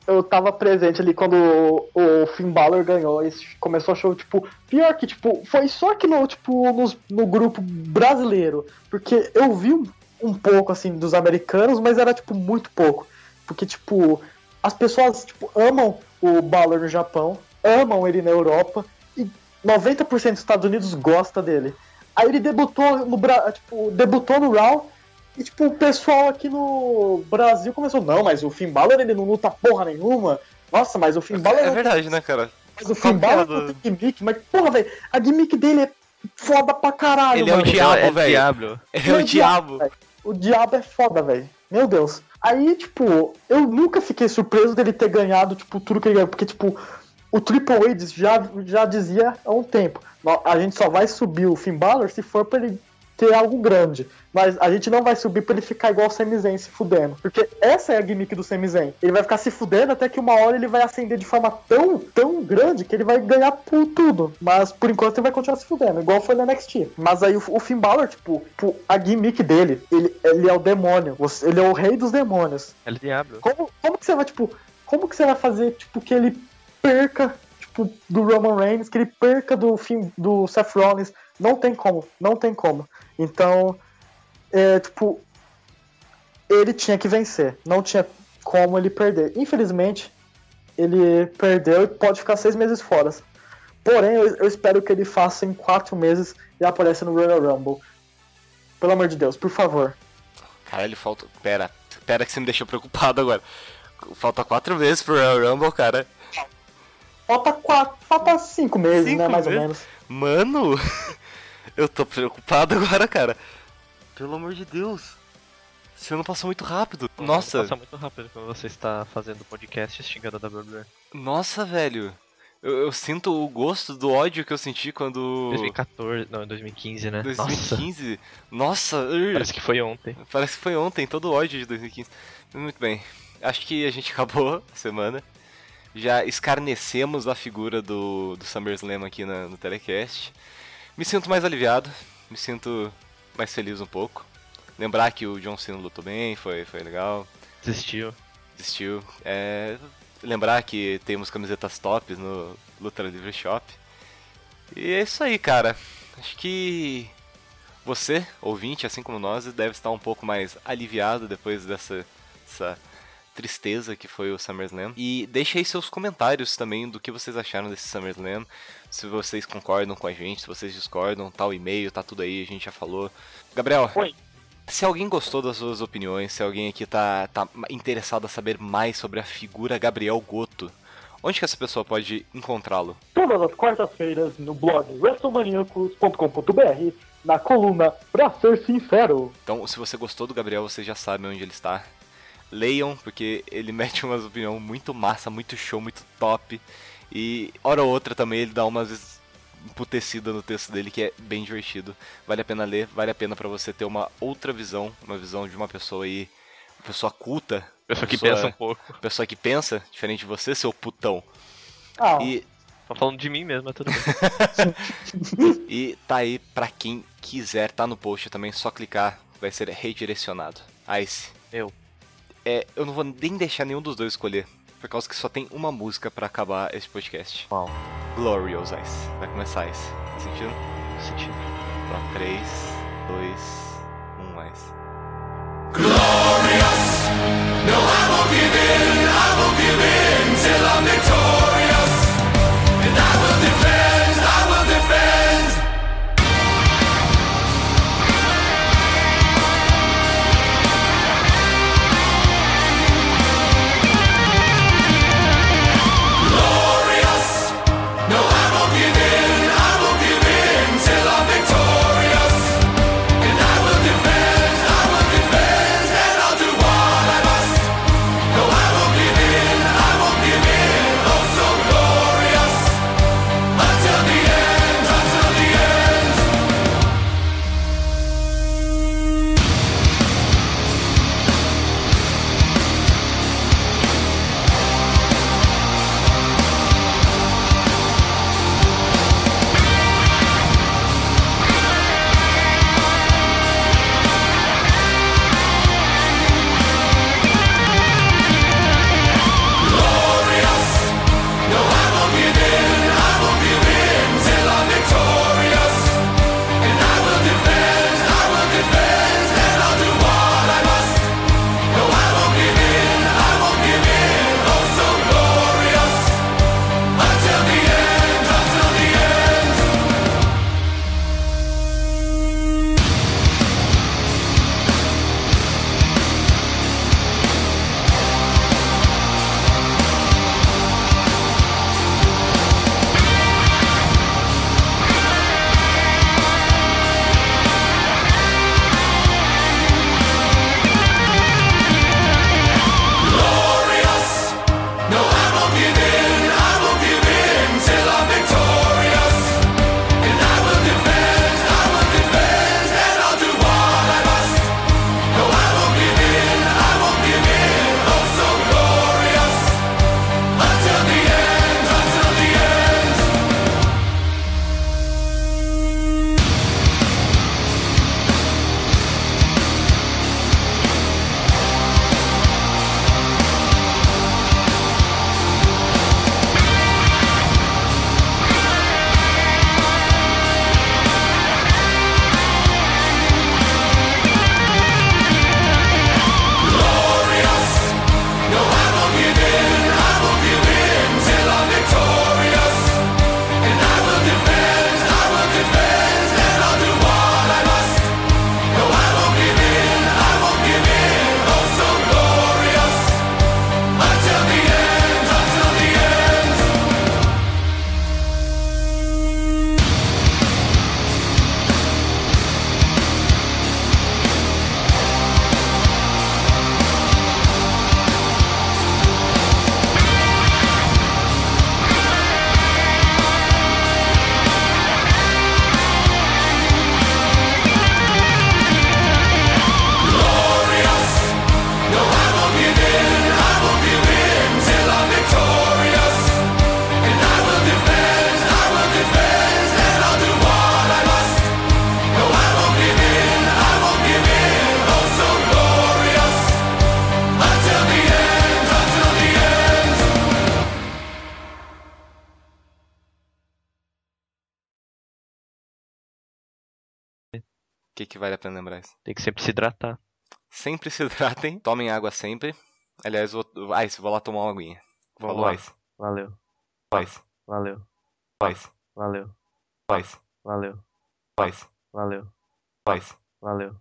S3: eu tava presente ali quando o, o Finn Balor ganhou e começou a show, tipo, pior que, tipo, foi só que no, tipo, nos- no, grupo brasileiro, porque eu vi um, um pouco, assim, dos americanos, mas era, tipo, muito pouco, porque, tipo, as pessoas, tipo, amam o Balor no Japão, amam ele na Europa, e 90% dos Estados Unidos gosta dele. Aí ele debutou no, tipo, debutou no Raw, e, tipo, o pessoal aqui no Brasil começou, não, mas o Finn Balor ele não luta porra nenhuma. Nossa, mas o Finn Balor
S4: É verdade, né, cara?
S3: mas o Finn
S4: é
S3: Balor
S4: do-
S3: não tem gimmick, mas porra, velho, a gimmick dele é foda pra caralho,
S4: Ele é o
S3: mano.
S4: diabo,
S2: é
S4: velho.
S2: Diablo.
S4: Ele é o diabo.
S3: velho. O diabo é foda, velho. Meu Deus. Aí, tipo, eu nunca fiquei surpreso dele ter ganhado, tipo, tudo que ele ganhou. Porque, tipo, o Triple H já, já dizia há um tempo. "Nó- A gente só vai subir o Finn Balor se for pra ele ter algo grande. Mas a gente não vai subir pra ele ficar igual o Sami Zayn se fudendo. Porque essa é a gimmick do Sami Zayn. Ele vai ficar se fudendo até que uma hora ele vai ascender de forma tão, tão grande que ele vai ganhar por tudo. Mas por enquanto ele vai continuar se fudendo, igual foi no NXT. Mas aí o, o Finn Balor, tipo, tipo, a gimmick dele, ele, ele é o demônio. Ele é o rei dos demônios.
S2: El Diablo.
S3: Como, como que você vai, tipo, como que você vai fazer, tipo, que ele perca, tipo, do Roman Reigns, que ele perca do fim do Seth Rollins? Não tem como, não tem como. Então, é, tipo, ele tinha que vencer, não tinha como ele perder. Infelizmente, ele perdeu e pode ficar seis meses fora. Porém, eu, eu espero que ele faça em quatro meses e apareça no Royal Rumble. Pelo amor de Deus, por favor.
S4: Caralho, falta. Pera, pera que você me deixou preocupado agora. Falta quatro vezes pro Royal Rumble, cara.
S3: Falta quatro, falta cinco meses,
S4: Cinco
S3: né, mais
S4: meses?
S3: ou menos.
S4: Mano, eu tô preocupado agora, cara. Pelo amor de Deus. Esse ano passou muito rápido. Nossa,
S2: Passa muito rápido quando você está fazendo podcast xingando a WWE.
S4: nossa, velho. Eu, eu sinto o gosto do ódio que eu senti quando.
S2: 2014, não, 2015, né? Nossa,
S4: 2015. Nossa, ur,
S2: parece que foi ontem.
S4: parece que foi ontem, todo o ódio de 2015. Muito bem. Acho que a gente acabou a semana. Já escarnecemos a figura do, do SummerSlam aqui na- no telecast. Me sinto mais aliviado, me sinto mais feliz um pouco. Lembrar que o John Cena lutou bem, foi, foi legal,
S2: Desistiu.
S4: desistiu. É, lembrar que temos camisetas tops no Luta Livre Shop. E é isso aí, cara. Acho que você, ouvinte, assim como nós, deve estar um pouco mais aliviado depois dessa, dessa tristeza que foi o SummerSlam. E deixe aí seus comentários também do que vocês acharam desse SummerSlam. Se vocês concordam com a gente, se vocês discordam, tá o e-mail, tá tudo aí, a gente já falou. Gabriel,
S3: Oi.
S4: se alguém gostou das suas opiniões, se alguém aqui tá, tá interessado a saber mais sobre a figura Gabriel Goto, onde que essa pessoa pode encontrá-lo?
S3: Todas as quartas-feiras no blog WrestleManiacos.com.br, na coluna Pra Ser Sincero.
S4: Então, se você gostou do Gabriel, você já sabe onde ele está. Leiam, porque ele mete umas opiniões muito massa, muito show, muito top. E hora ou outra também ele dá umas emputecida no texto dele que é bem divertido. Vale a pena ler, vale a pena pra você ter uma outra visão, uma visão de uma pessoa aí, uma pessoa culta,
S2: Pessoa que
S4: Pessoa-
S2: pensa um pouco.
S4: pessoa que pensa, diferente de você, seu putão.
S3: Ah,
S4: E
S2: Tô falando de mim mesmo, mas tudo bem.
S4: E tá aí pra quem quiser, tá no post também, só clicar, vai ser redirecionado. Ice.
S2: Eu.
S4: É, eu não vou nem deixar nenhum dos dois escolher, por causa que só tem uma música pra acabar esse podcast.
S2: Qual?
S4: Glorious Ice. Vai começar Ice. Tá sentindo?
S2: Sentindo.
S4: Então, 3, 2, 1, Ice.
S7: I
S4: isso?
S2: Tem que sempre se hidratar.
S4: Sempre se hidratem, tomem água sempre. Aliás, vou... Ice, vou lá tomar uma aguinha.
S2: Vamos
S4: Falou,
S2: lá.
S4: Ice.
S2: Valeu,
S4: Ice.
S2: valeu,
S4: Ice.
S2: valeu,
S4: Ice.
S2: valeu,
S4: Ice.
S2: valeu,
S4: Ice.
S2: valeu,